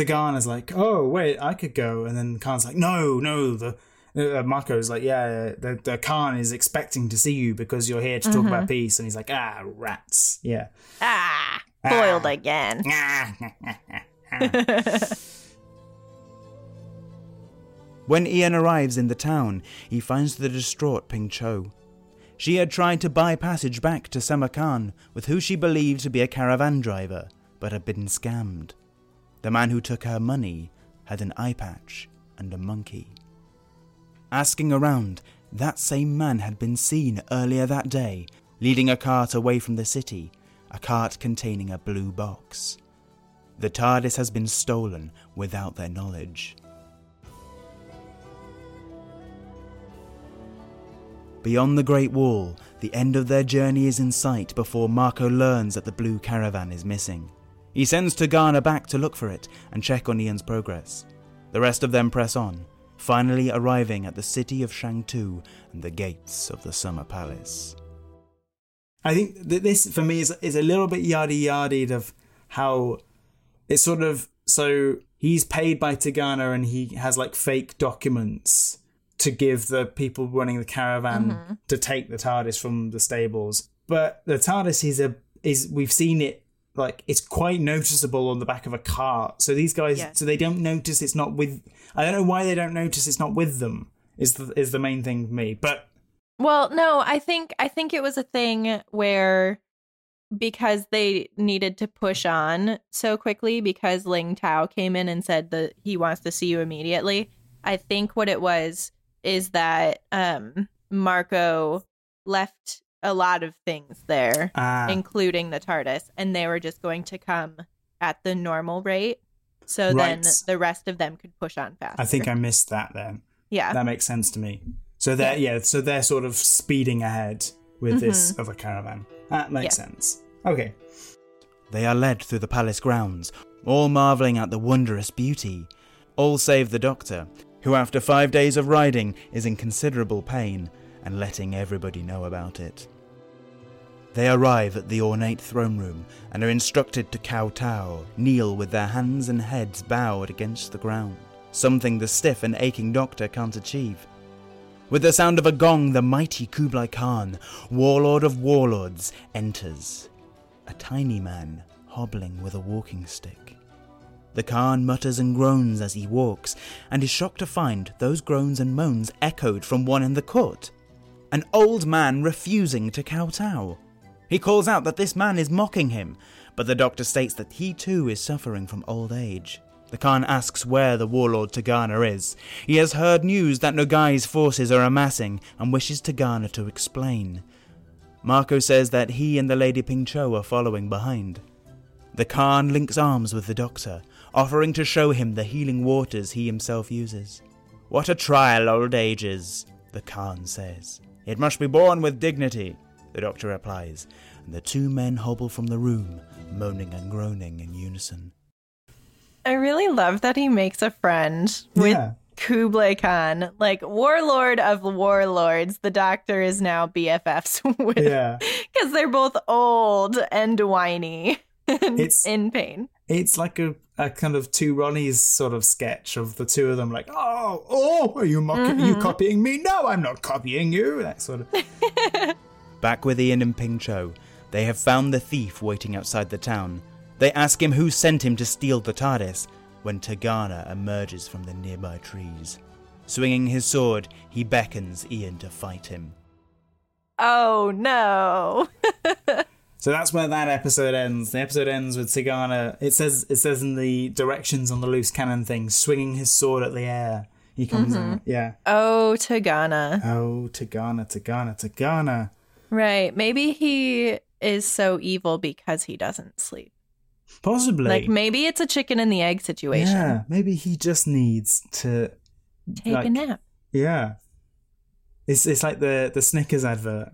you. Tegana's like, oh wait, I could go, and then Khan's like, no, no. The uh, Marco's like, yeah, the, the Khan is expecting to see you because you're here to talk Mm-hmm. about peace, and he's like, ah, rats, yeah. Ah, foiled Ah. again. *laughs* When Ian arrives in the town, he finds the distraught Ping Cho. She had tried to buy passage back to Samarkand with who she believed to be a caravan driver, but had been scammed. The man who took her money had an eye patch and a monkey. Asking around, that same man had been seen earlier that day leading a cart away from the city, a cart containing a blue box. The TARDIS has been stolen without their knowledge. Beyond the Great Wall, the end of their journey is in sight before Marco learns that the blue caravan is missing. He sends Tegana back to look for it and check on Ian's progress. The rest of them press on, finally arriving at the city of Shangtu and the gates of the Summer Palace. I think that this for me is is a little bit yardie yardied of how it's sort of so he's paid by Tegana and he has like fake documents to give the people running the caravan mm-hmm. to take the TARDIS from the stables. But the TARDIS is a is we've seen it like it's quite noticeable on the back of a cart. So these guys Yeah. so they don't notice it's not with I don't know why they don't notice it's not with them. Is the is the main thing for me. But Well, no, I think I think it was a thing where because they needed to push on so quickly because Ling Tao came in and said that he wants to see you immediately. I think what it was is that um Marco left a lot of things there, Ah, including the TARDIS, and they were just going to come at the normal rate. So Right. then the rest of them could push on faster. I think I missed that then. yeah. That makes sense to me. So they're yeah, so they're sort of speeding ahead with this other caravan. That makes Mm-hmm. Yeah. sense. Okay. They are led through the palace grounds, all marvelling at the wondrous beauty. All save the doctor, who after five days of riding is in considerable pain and letting everybody know about it. They arrive at the ornate throne room and are instructed to kowtow, kneel with their hands and heads bowed against the ground, something the stiff and aching doctor can't achieve. With the sound of a gong, the mighty Kublai Khan, warlord of warlords, enters a tiny man hobbling with a walking stick. The Khan mutters and groans as he walks, and is shocked to find those groans and moans echoed from one in the court. An old man refusing to kowtow. He calls out that this man is mocking him, but the doctor states that he too is suffering from old age. The Khan asks where the warlord Tegana is. He has heard news that Noghai's forces are amassing and wishes Tegana to explain. Marco says that he and the Lady Ping Cho are following behind. The Khan links arms with the doctor, offering to show him the healing waters he himself uses. What a trial old age is, the Khan says. It must be borne with dignity, the doctor replies, and the two men hobble from the room, moaning and groaning in unison. I really love that he makes a friend with Yeah. Kublai Khan, like warlord of warlords. The doctor is now BFFs *laughs* with Yeah. *laughs* because they're both old and whiny *laughs* and It's- in pain. It's like a, a kind of two Ronnies sort of sketch of the two of them like, oh, oh, are you mocking are you Mm-hmm. copying me? No, I'm not copying you. That sort of *laughs* Back with Ian and Ping Cho, they have found the thief waiting outside the town. They ask him who sent him to steal the TARDIS when Tegana emerges from the nearby trees. Swinging his sword, he beckons Ian to fight him. Oh no. *laughs* So that's where that episode ends. The episode ends with Tigana. It says it says in the directions on the loose cannon thing, swinging his sword at the air. He comes out. Mm-hmm. Yeah. Oh, Tegana. Oh, Tigana, Tigana, Tigana. Right. Maybe he is so evil because he doesn't sleep. Possibly. Like maybe it's a chicken and the egg situation. Yeah. Maybe he just needs to. Take like- a nap. Yeah. It's it's like the the Snickers advert.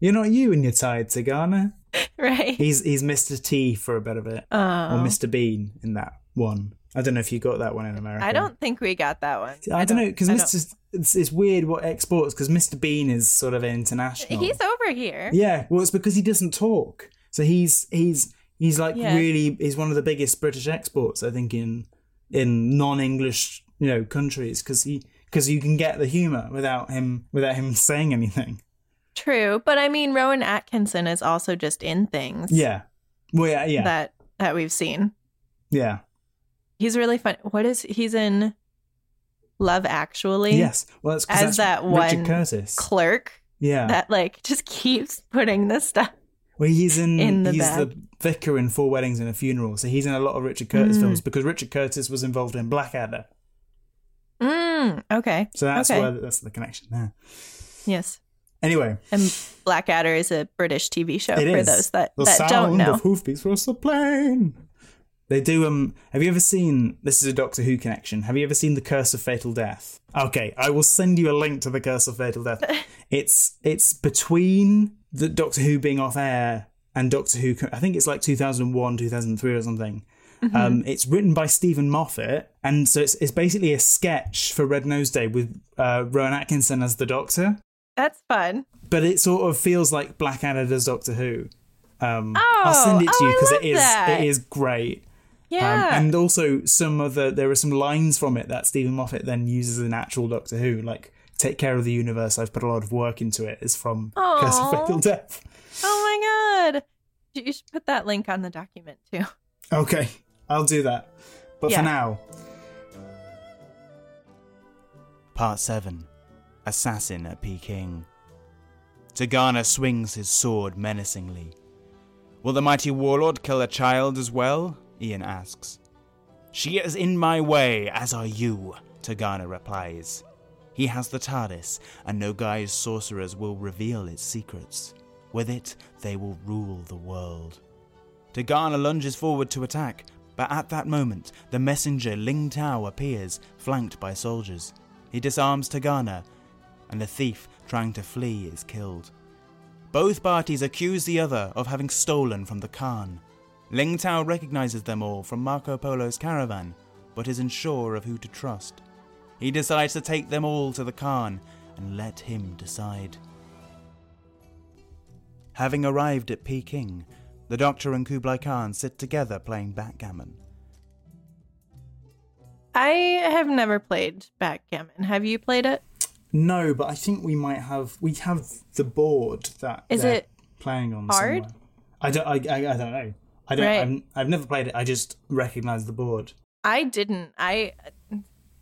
You're not you and you're tired, Tigana. *laughs* Right. He's he's Mr. T for a bit of it, Oh. or Mr. Bean in that one. I don't know if you got that one in America. I don't think we got that one. I, don't know because I Mr. It's, it's weird what exports because Mr. Bean is sort of international. He's over here. yeah, well, it's because he doesn't talk, so he's he's he's like Yeah. really he's one of the biggest British exports I think in in non-English you know countries because he because you can get the humor without him without him saying anything. True, but I mean, Rowan Atkinson is also just in things. Yeah, well, yeah, yeah, That that we've seen. yeah. He's really fun. What is he's in? Love Actually. Yes, well, that's 'cause As that Richard one Curtis. Clerk yeah, that like just keeps putting this stuff. Well, he's in, in the he's bag. the vicar in Four Weddings and a Funeral, so he's in a lot of Richard Curtis Mm. films because Richard Curtis was involved in Blackadder. Mm, okay. So that's Okay. where that's the connection there. Yes. Anyway, And Blackadder is a British TV show it for is those that, the that sound don't know. of hoofbeats across the plain. They do. Um, have you ever seen? This is a Doctor Who connection. Have you ever seen the Curse of Fatal Death? Okay, I will send you a link to the Curse of Fatal Death. *laughs* it's it's between the Doctor Who being off air and Doctor Who. I think it's like 2001, 2003 or something. Mm-hmm. Um, it's written by Steven Moffat, and so it's, it's basically a sketch for Red Nose Day with uh, Rowan Atkinson as the Doctor. That's fun. But it sort of feels like Blackadder does Doctor Who. Um, Oh, I'll send it to oh, you because it is that. it is great. Yeah. Um, and also some other there are some lines from it that Steven Moffat then uses in actual Doctor Who, like "Take care of the universe. I've put a lot of work into it." Is from Curse of Aw. Fatal Death. oh my god. You you should put that link on the document too. Okay, I'll do that. But Yeah. for now, Part 7 Assassin at Peking. Tegana swings his sword menacingly. Will the mighty warlord kill a child as well? Ian asks. She is in my way, as are you, Tegana replies. He has the TARDIS, and Noghai's sorcerers will reveal its secrets. With it, they will rule the world. Tegana lunges forward to attack, but at that moment, the messenger Ling Tao appears, flanked by soldiers. He disarms Tegana, and the thief trying to flee is killed. Both parties accuse the other of having stolen from the Khan. Ling Tao recognizes them all from Marco Polo's caravan, but is unsure of who to trust. He decides to take them all to the Khan and let him decide. Having arrived at Peking, the Doctor and Kublai Khan sit together playing backgammon. I have never played backgammon. Have you played it? No, but I think we might have. We have the board that Is they're it playing on. hard? Somewhere. I don't. I, I, I don't know. I don't. Right. I've, I've never played it. I just recognize the board. I didn't. I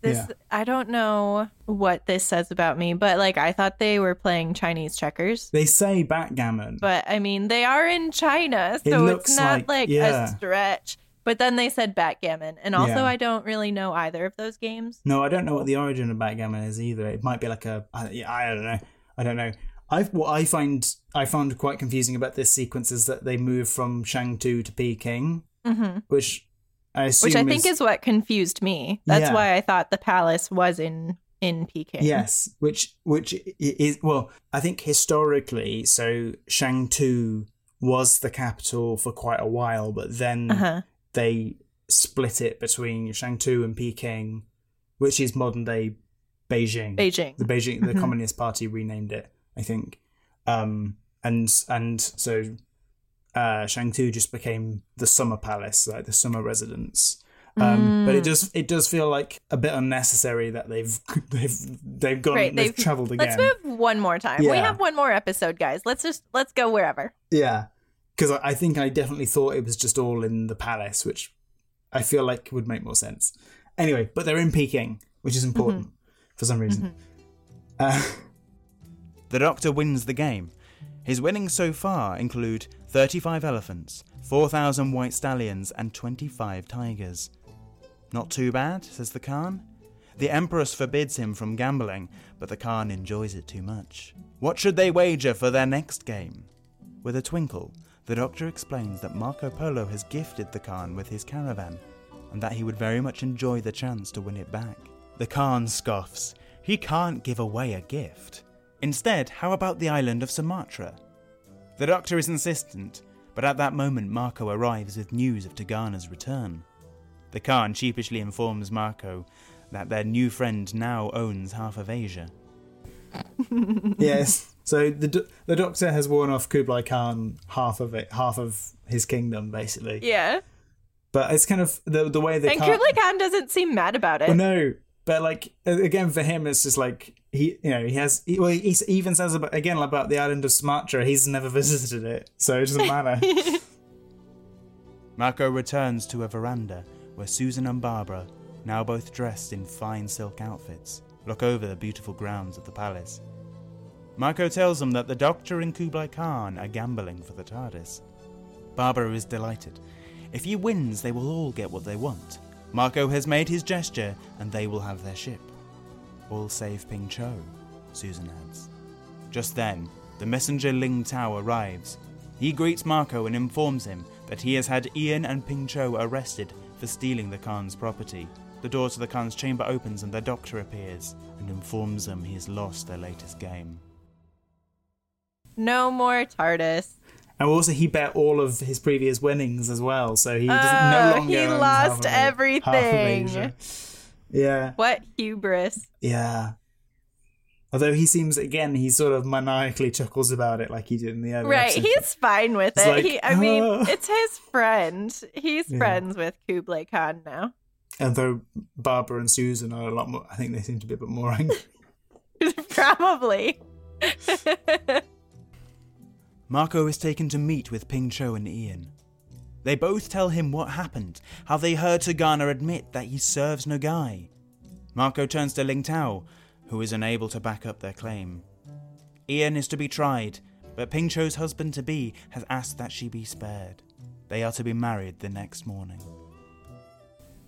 this Yeah. I don't know what this says about me, but like I thought they were playing Chinese checkers. They say backgammon. But I mean, they are in China, It so looks it's not like- like, yeah. a stretch. But then they said backgammon, and also Yeah. I don't really know either of those games. No, I don't know what the origin of backgammon is either. It might be like a. I, yeah, I don't know. I don't know. I what I find I found quite confusing about this sequence is that they move from Shangtu to Peking, hmm which I assume Which I think is what confused me. That's Yeah. why I thought the palace was in in Peking. Yes, which which is well, I think historically, so Shangtu was the capital for quite a while, but then Uh-huh. They split it between Shangtu and Peking, which is modern day Beijing. Beijing. The Beijing, the Mhm. Communist Party renamed it, I think. Um, and and so uh, Shangtu just became the summer palace, like the summer residence. Um, But it does it does feel like a bit unnecessary that they've *laughs* they've they've gone Right, they've, they've- travelled again. Let's move one more time. We have one more episode, guys. Let's just let's go wherever. Yeah, because I, I think I definitely thought it was just all in the palace, which I feel like would make more sense. Anyway, but they're in Peking, which is important Mm-hmm. for some reason. Uh, *laughs* The Doctor wins the game. His winnings so far include 35 elephants, 4,000 white stallions, and 25 tigers. Not too bad, says the Khan. The Empress forbids him from gambling, but the Khan enjoys it too much. What should they wager for their next game? With a twinkle, the Doctor explains that Marco Polo has gifted the Khan with his caravan, and that he would very much enjoy the chance to win it back. The Khan scoffs. He can't give away a gift. Instead, how about the island of Sumatra? The Doctor is insistent, but at that moment Marco arrives with news of Tegana's return. The Khan sheepishly informs Marco that their new friend now owns half of Asia. *laughs* yes. So the the Doctor has worn off Kublai Khan half of it, half of his kingdom, basically. Yeah. But it's kind of the the way the and Khan. Kublai Khan doesn't seem mad about it. Well, no, but like again for him, it's just like he, you know, he has. He, well, he even says about again about the island of Sumatra. He's never *laughs* visited it, so it doesn't matter. *laughs* Marco returns to a veranda where Susan and Barbara, now both dressed in fine silk outfits, look over the beautiful grounds of the palace. Marco tells them that the Doctor and Kublai Khan are gambling for the TARDIS. Barbara is delighted. If he wins, they will all get what they want. Marco has made his gesture, and they will have their ship. All save Ping Cho, Susan adds. Just then, the messenger Ling Tao arrives. He greets Marco and informs him that he has had Ian and Ping Cho arrested for stealing the Khan's property. The door to the Khan's chamber opens and the doctor appears and informs them he has lost their latest game. No more TARDIS. and also, he bet all of his previous winnings as well, so he doesn't Oh, no longer he lost half it- half everything. Yeah, What hubris. yeah. Although he seems again, he sort of maniacally chuckles about it, like he did in the other. Right, episode. he's fine with It's it. like, he, I mean, "Ah." it's his friend. He's Yeah. friends with Kublai Khan now. Although Barbara and Susan are a lot more, I think they seem to be a bit more *laughs* angry. *laughs* Probably. *laughs* Marco is taken to meet with Ping Cho and Ian. They both tell him what happened, how they heard Tegana admit that he serves Noghai. Marco turns to Ling Tao, who is unable to back up their claim. Ian is to be tried, but Ping Cho's husband to be has asked that she be spared. They are to be married the next morning.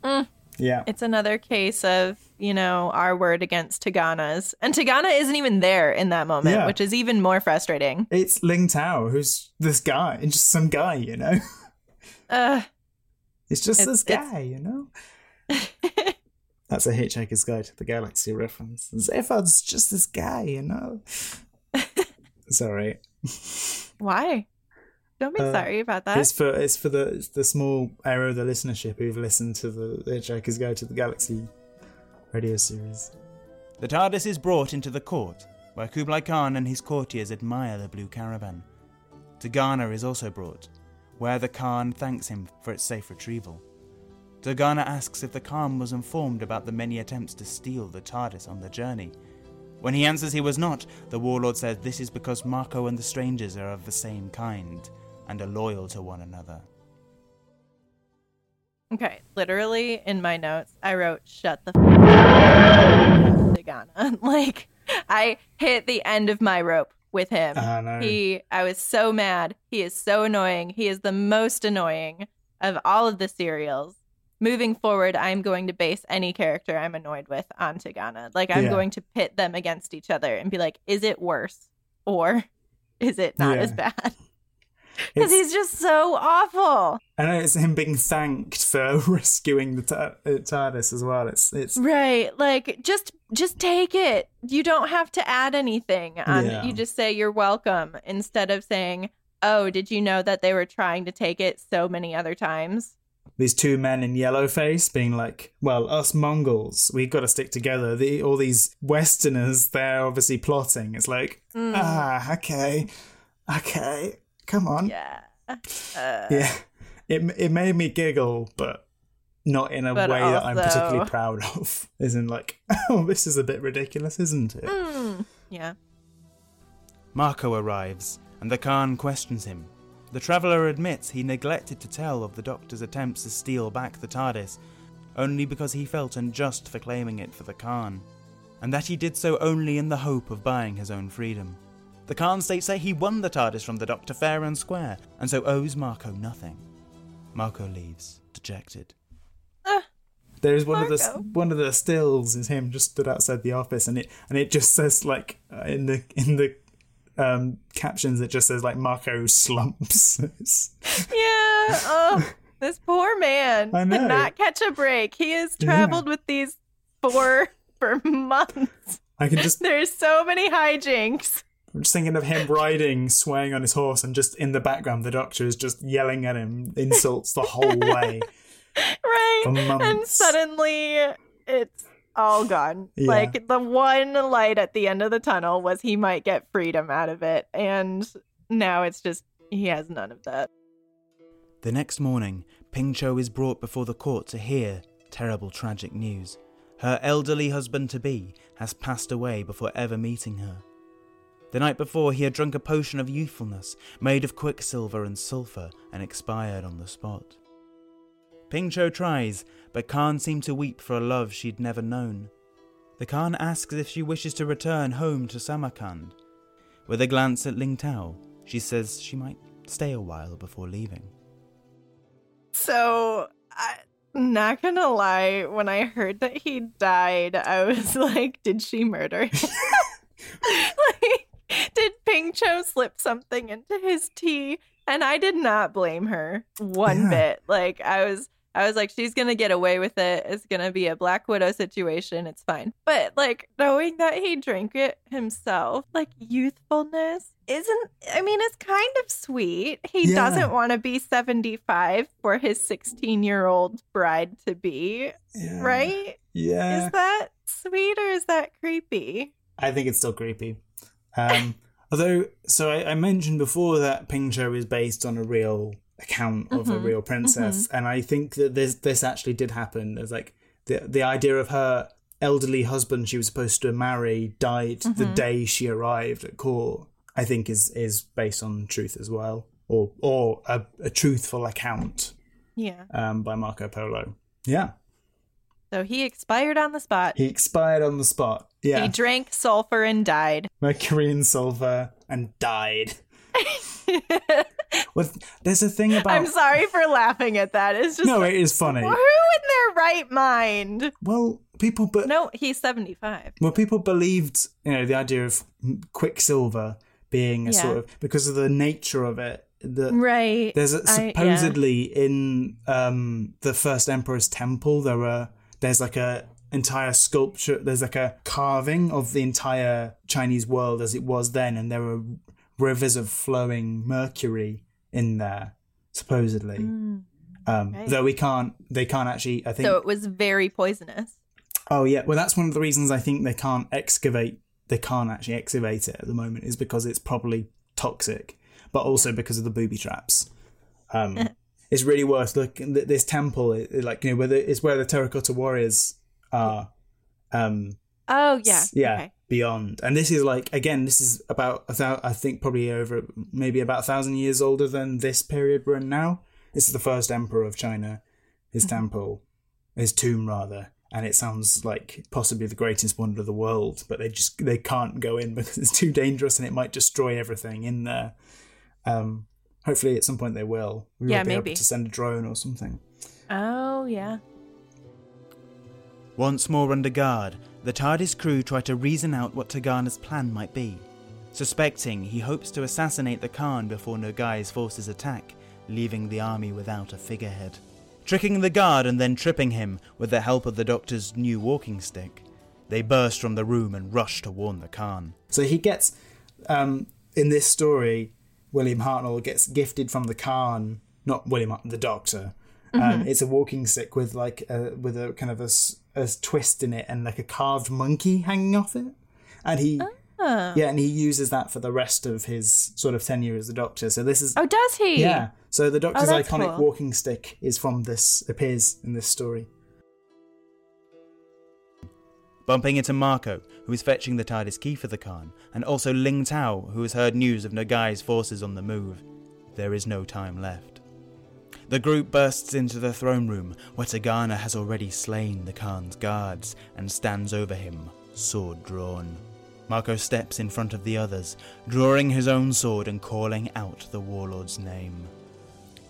Mm. Yeah. It's another case of, you know, our word against Tegana's. And Tagana isn't even there in that moment, Yeah. which is even more frustrating. It's Ling Tao, who's this guy, and just some guy, you know? *laughs* Uh, It's just It's- this guy, you know? *laughs* That's a Hitchhiker's Guide to the Galaxy reference. Zaphod's just this guy, you know? *laughs* Sorry. why? Don't be Uh, sorry about that. It's for it's for the it's the small area of the listenership who've listened to the Hitchhiker's Guide to the Galaxy radio series. The TARDIS is brought into the court, where Kublai Khan and his courtiers admire the blue caravan. Tegana is also brought, where the Khan thanks him for its safe retrieval. Tegana asks if the Khan was informed about the many attempts to steal the TARDIS on the journey. When he answers he was not, the warlord says this is because Marco and the strangers are of the same kind and are loyal to one another. Okay, literally in my notes, I wrote "shut the f- Tegana." *laughs* like, I hit the end of my rope with him. Ah, no. He, I was so mad. He is so annoying. He is the most annoying of all of the serials. Moving forward, I'm going to base any character I'm annoyed with on Tegana. Like, I'm Yeah. going to pit them against each other and be like, is it worse or *laughs* is it not Yeah. as bad? Because he's just so awful. I know it's him being thanked for *laughs* rescuing the uh, TARDIS as well. It's it's Right. Like just just take it. You don't have to add anything. On, Yeah. You just say you're welcome instead of saying, "Oh, did you know that they were trying to take it so many other times?" these two men in yellow face being like, "Well, us Mongols, we've got to stick together." The all these Westerners, they're obviously plotting. It's like, Mm. ah, okay, okay, come on, Yeah. Uh, yeah. It it made me giggle, but not in a But way that I'm particularly proud of. *laughs* Isn't like, *laughs* oh, this is a bit ridiculous, isn't it? mm, yeah. Marco arrives, and the Khan questions him. The traveller admits he neglected to tell of the Doctor's attempts to steal back the TARDIS, only because he felt unjust for claiming it for the Khan, and that he did so only in the hope of buying his own freedom. The Khan states that he won the TARDIS from the Doctor fair and square, and so owes Marco nothing. Marco leaves, dejected. There's one of the one of the stills is him just stood outside the office, and it and it just says like uh, in the in the um, captions it just says like Marco slumps. It's- *laughs* Yeah. Oh, this poor man I know. did not catch a break. He has traveled with these four *laughs* for months. I can just There's so many hijinks. I'm just thinking of him riding, swaying on his horse, and just in the background the doctor is just yelling at him insults the whole *laughs* way. right For and suddenly it's all gone Yeah. like the one light at the end of the tunnel was he might get freedom out of it and now it's just he has none of that The next morning, Ping Cho is brought before the court to hear terrible tragic news. Her elderly husband to be has passed away before ever meeting her. The night before, he had drunk a potion of youthfulness made of quicksilver and sulphur and expired on the spot. Ping Cho tries, but can't seem to weep for a love she'd never known. The Khan asks if she wishes to return home to Samarkand. With a glance at Ling Tao, she says she might stay a while before leaving. so i not gonna lie when i heard that he died i was *laughs* like did she murder him *laughs* like *laughs* did ping cho slip something into his tea and i did not blame her one Yeah. bit like i was I was like, she's gonna get away with it. It's gonna be a Black Widow situation. It's fine. But like knowing that he drank it himself, like youthfulness isn't. I mean, it's kind of sweet. He Yeah. doesn't want to be seventy-five for his sixteen-year-old bride to be, Yeah. right? Yeah. Is that sweet or is that creepy? I think it's still creepy. Um, *laughs* although, so I, I mentioned before that Ping Cho is based on a real account of a Mhm, real princess, and I think that this this actually did happen. There's like the the idea of her elderly husband she was supposed to marry died the Mhm. day she arrived at court. I think is is based on truth as well, or or a, a truthful account Yeah. um, by Marco Polo. Yeah, So he expired on the spot. he expired on the spot. Yeah, He drank sulfur and died. Mercury and silver and died. well, there's a thing about I'm sorry for laughing at that. It's just no, like, it is funny. who in their right mind? Well, people, but No, he's 75. well, people believed you know the idea of Quicksilver being a Yeah. sort of because of the nature of it. The, Right. There's a, I- yeah. supposedly in um, the first emperor's temple there were there's like a entire sculpture there's like a carving of the entire Chinese world as it was then and there were rivers of flowing mercury in there supposedly. Um, Mm, right. though we can't they can't actually I think So it was very poisonous. oh yeah. Well that's one of the reasons I think they can't excavate they can't actually excavate it at the moment is because it's probably toxic but also because of the booby traps. Um, *laughs* it's really worth looking. This temple, it, like you know, where the, it's where the terracotta warriors are. Um, Oh, yeah. yeah, Okay. beyond, and this is like again, this is about a thou- I think probably over maybe about a thousand years older than this period we're in now. This is the first emperor of China, his Mm-hmm. temple, his tomb rather, and it sounds like possibly the greatest wonder of the world, but they just they can't go in *laughs* because it's too dangerous and it might destroy everything in there. Um, hopefully, at some point they will. We Yeah, might be maybe. able to send a drone or something. Oh, yeah. Once more under guard, the TARDIS crew try to reason out what Tegana's plan might be. Suspecting he hopes to assassinate the Khan before Noghai's forces attack, leaving the army without a figurehead. Tricking the guard and then tripping him with the help of the Doctor's new walking stick, they burst from the room and rush to warn the Khan. So he gets um, in this story, William Hartnell gets gifted from the Khan, not William, the Doctor. Um, it's a walking stick with like a, with a kind of a twist in it and like a carved monkey hanging off it, and he Oh. yeah, and he uses that for the rest of his sort of tenure as the Doctor. So this is Oh, does he? yeah. So the Doctor's that's iconic cool. walking stick is from this appears in this story. Bumping into Marco, who is fetching the TARDIS key for the Khan, and also Ling Tao, who has heard news of Noghai's forces on the move. There is no time left. The group bursts into the throne room, where Tegana has already slain the Khan's guards and stands over him, sword drawn. Marco steps in front of the others, drawing his own sword and calling out the warlord's name.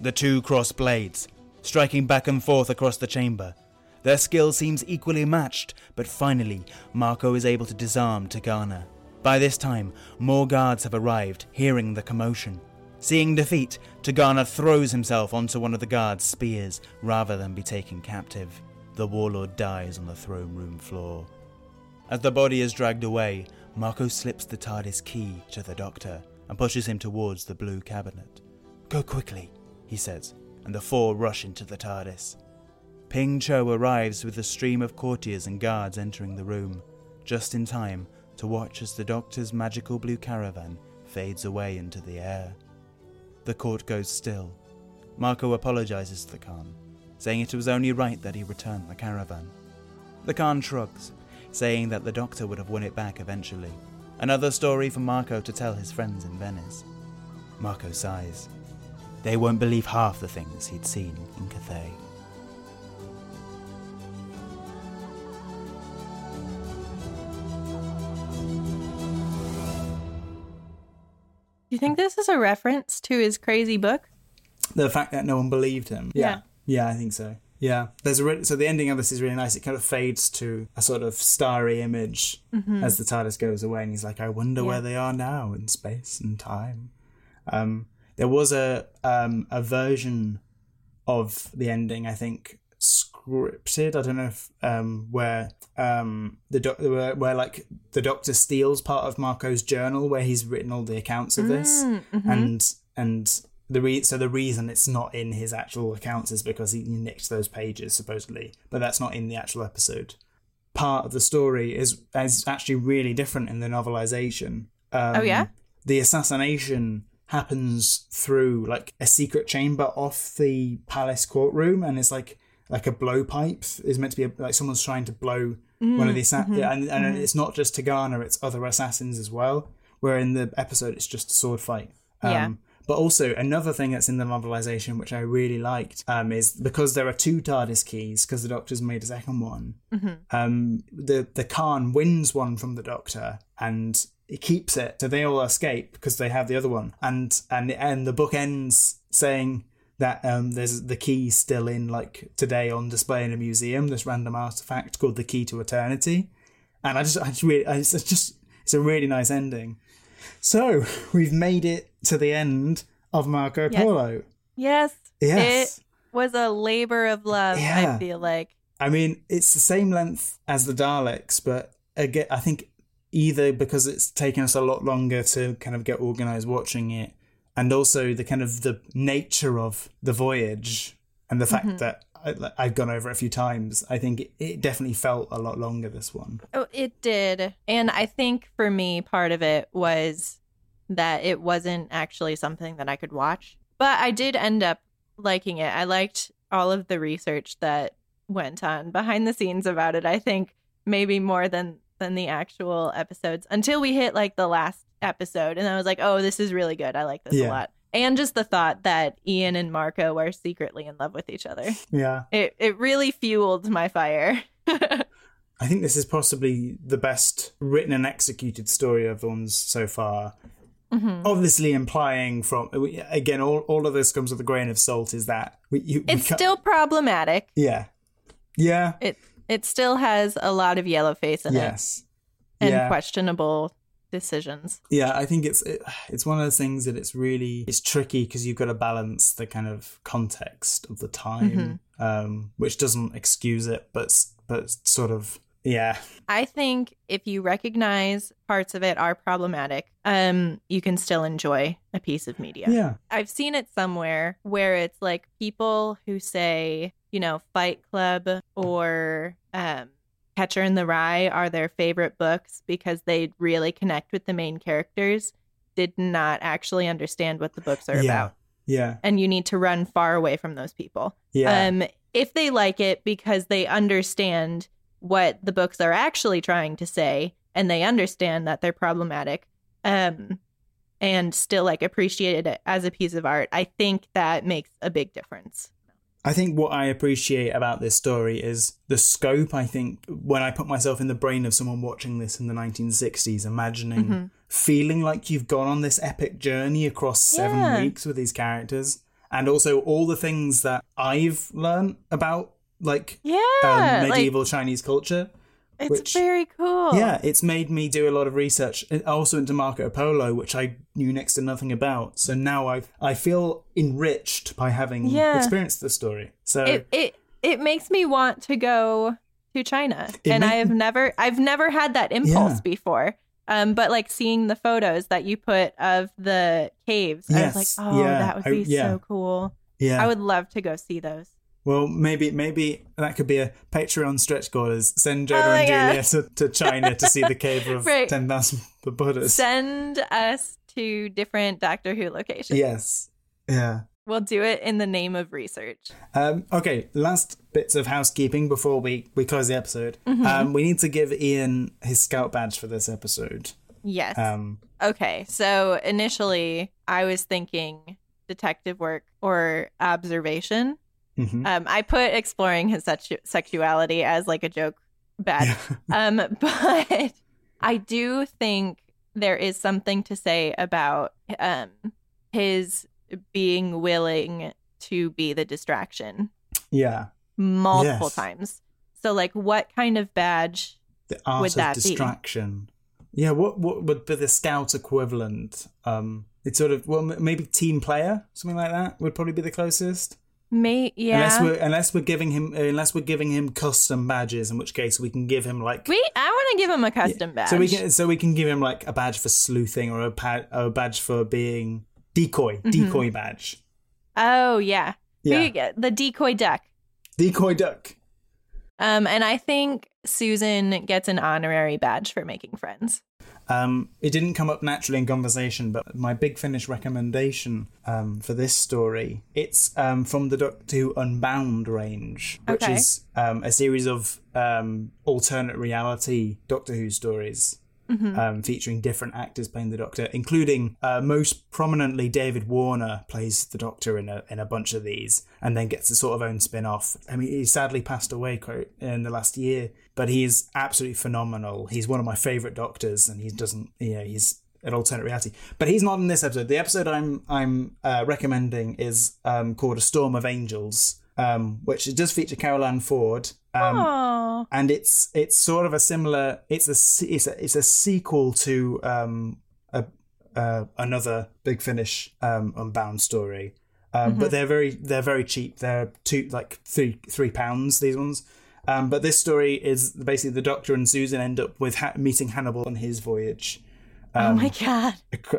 The two cross blades, striking back and forth across the chamber. Their skill seems equally matched, but finally, Marco is able to disarm Tegana. By this time, more guards have arrived, hearing the commotion. Seeing defeat, Tegana throws himself onto one of the guards' spears rather than be taken captive. The warlord dies on the throne room floor. As the body is dragged away, Marco slips the TARDIS key to the doctor and pushes him towards the blue cabinet. Go quickly, he says, and the four rush into the TARDIS. Ping Cho arrives with a stream of courtiers and guards entering the room, just in time to watch as the doctor's magical blue caravan fades away into the air. The court goes still. Marco apologizes to the Khan, saying it was only right that he return the caravan. The Khan shrugs, saying that the doctor would have won it back eventually. Another story for Marco to tell his friends in Venice. Marco sighs. They won't believe half the things he'd seen in Cathay. You think this is a reference to his crazy book? The fact that no one believed him. Yeah. Yeah, I think so. Yeah. There's a re- so the ending of this is really nice. It kind of fades to a sort of starry image as the TARDIS goes away, and he's like, "I wonder Mm-hmm. Yeah. where they are now in space and time." Um, there was a um, a version of the ending, I think, scripted. I don't know if um, where um, the doc- where, where like the Doctor steals part of Marco's journal where he's written all the accounts of this, Mm, mhm. and and the re- so the reason it's not in his actual accounts is because he nicked those pages supposedly, but that's not in the actual episode. Part of the story is is actually really different in the novelization. Um, Oh, yeah? the assassination happens through like a secret chamber off the palace courtroom, and it's like like a blowpipe is meant to be a, like someone's trying to blow one of the Mm, assassins, mm-hmm, and, and it's not just Tegana, it's other assassins as well. Where in the episode it's just a sword fight. Um, Yeah. But also another thing that's in the novelization, which I really liked, um, is because there are two TARDIS keys, because the Doctor's made a second one. Mm-hmm. Um, the the Khan wins one from the Doctor, and he keeps it, so they all escape because they have the other one, and and and the book ends saying that um, there's the key still in like today on display in a museum. This random artifact called the Key to Eternity, and I just I just really it's just it's a really nice ending. So *laughs* we've made it to the end of Marco Yes. Polo. Yes. Yes. It was a labor of love, Yeah. I feel like. I mean, it's the same length as the Daleks, but again, I think either because it's taken us a lot longer to kind of get organized watching it, and also the kind of the nature of the voyage and the fact mm-hmm. that I, I've gone over it a few times, I think it, it definitely felt a lot longer. This one, Oh, it did. And I think for me, part of it was that it wasn't actually something that I could watch. But I did end up liking it. I liked all of the research that went on behind the scenes about it. I think maybe more than than the actual episodes until we hit like the last episode and I was like, "Oh, this is really good. I like this Yeah. a lot." And just the thought that Ian and Marco are secretly in love with each other. yeah, It it really fueled my fire. *laughs* I think this is possibly the best written and executed story of ones so far. Mhm. Obviously, implying from again, all, all of this comes with a grain of salt. Is that we, you, It's ca- still problematic. yeah, yeah, It it still has a lot of yellow face in it yes, and yeah, questionable decisions. yeah. I think it's it, it's one of those things that it's really it's tricky because you've got to balance the kind of context of the time, Mm-hmm. um, which doesn't excuse it, but but sort of yeah, I think if you recognize parts of it are problematic, um, you can still enjoy a piece of media. yeah, I've seen it somewhere where it's like people who say, you know, Fight Club or um, Catcher in the Rye are their favorite books because they really connect with the main characters, did not actually understand what the books are Yeah. about. yeah, And you need to run far away from those people. yeah, Um, if they like it because they understand what the books are actually trying to say and they understand that they're problematic, um, and still like appreciate it as a piece of art, I think that makes a big difference. I think what I appreciate about this story is the scope. I think when I put myself in the brain of someone watching this in the 1960s, imagining Mm-hmm. feeling like you've gone on this epic journey across seven Yeah. weeks with these characters, and also all the things that I've learned about like Yeah, um, like, medieval Chinese culture. It's which- very cool. Yeah, it's made me do a lot of research, uh, also into Marco Polo, which I knew next to nothing about. So now I I feel enriched by having Yeah. experienced the story. So it it it makes me want to go to China, It and make- I have never I've never had that impulse Yeah. before. Um, but like seeing the photos that you put of the caves, I was like, oh, yeah, that would I- be yeah. so cool. yeah, I would love to go see those. Well, maybe maybe that could be a Patreon stretch goal: is send Jonah Oh and Julia to, to China to see the *laughs* cave of Right. ten thousand Buddhas. Send us to different Doctor Who locations. yes, yeah. We'll do it in the name of research. Um, okay, last bits of housekeeping before we we close the episode. Mm-hmm. Um, we need to give Ian his scout badge for this episode. Yes. Um, Okay, so initially I was thinking detective work or observation. Mhm. Um, I put exploring his sexu- sexuality as like a joke bad. *laughs* um, but I do think there is something to say about um, his being willing to be the distraction yeah, multiple Yes. times. So, like, what kind of badge? the art Would of that be? distraction. Yeah, what what would be the scout equivalent? Um, it's sort of well, maybe team player, something like that would probably be the closest. May yeah. Unless we're unless we're giving him unless we're giving him custom badges, in which case we can give him like we I want to give him a custom badge. so we can so we can give him like a badge for sleuthing or a a badge for being decoy Mm-hmm. decoy badge oh yeah, yeah the decoy duck. decoy duck Um, and I think Susan gets an honorary badge for making friends. Um, it didn't come up naturally in conversation, but my big finish recommendation um, for this story it's um, from the Doctor Who Unbound range, which Okay. is um, a series of um, alternate reality Doctor Who stories. um, featuring different actors playing the Doctor, including uh, most prominently David Warner plays the Doctor in a in a bunch of these, and then gets a sort of own spin off. I mean, he sadly passed away quite in the last year, but he is absolutely phenomenal. He's one of my favorite Doctors, and he doesn't, you know, he's an alternate reality. But he's not in this episode. The episode I'm I'm uh, recommending is um, called A Storm of Angels, um, which it does feature Carole Ann Ford. Um, and it's it's sort of a similar it's a it's a, it's a sequel to um a uh, another big finish um unbound story um but they're very they're very cheap they're two like three three pounds these ones um but this story is basically the doctor and susan end up with ha- meeting hannibal on his voyage oh my god.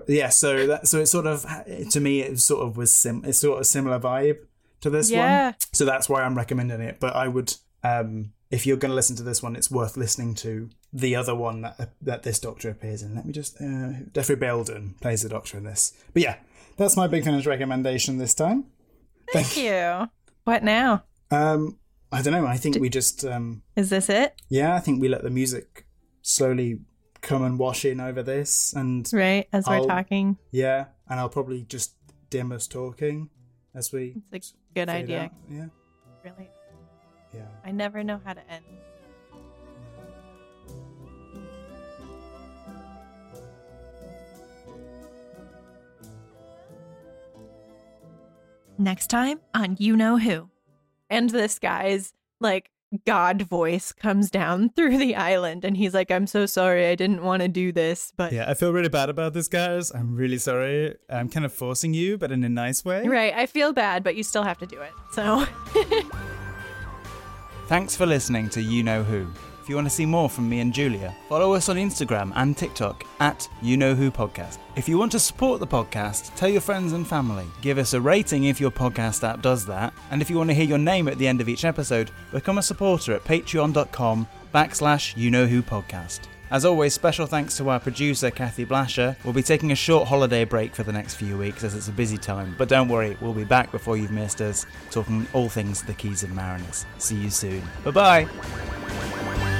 yeah so that so it sort of to me it sort of was sim it's sort of a similar vibe to this Yeah. one so that's why i'm recommending it but i would um if you're going to listen to this one it's worth listening to the other one that that this doctor appears in let me just uh Geoffrey Bayldon plays the doctor in this but yeah that's my big finish recommendation this time Thank you. What now? um i don't know i think we just um Is this it? yeah i think we let the music slowly come and wash in over this and Right, as we're I'll- talking. Yeah, and I'll probably just dim us talking as we. It's a good idea. out. Yeah, Really. yeah. I never know how to end. Next time on You Know Who. And this guy's like God voice comes down *laughs* through the island and he's like, I'm so sorry, I didn't want to do this, but Yeah, I feel really bad about this, guys. I'm really sorry. I'm kind of forcing you, but in a nice way. right, I feel bad, but you still have to do it. So *laughs* Thanks for listening to You Know Who. You want to see more from me and Julia, follow us on Instagram and TikTok at You Know Who Podcast. If you want to support the podcast, tell your friends and family. Give us a rating if your podcast app does that. And if you want to hear your name at the end of each episode, become a supporter at patreon.com backslash You Know Who Podcast. As always, special thanks to our producer, Kathy Blasher. We'll be taking a short holiday break for the next few weeks as it's a busy time, but don't worry, we'll be back before you've missed us, talking all things the Keys of Marinus. See you soon. Bye bye!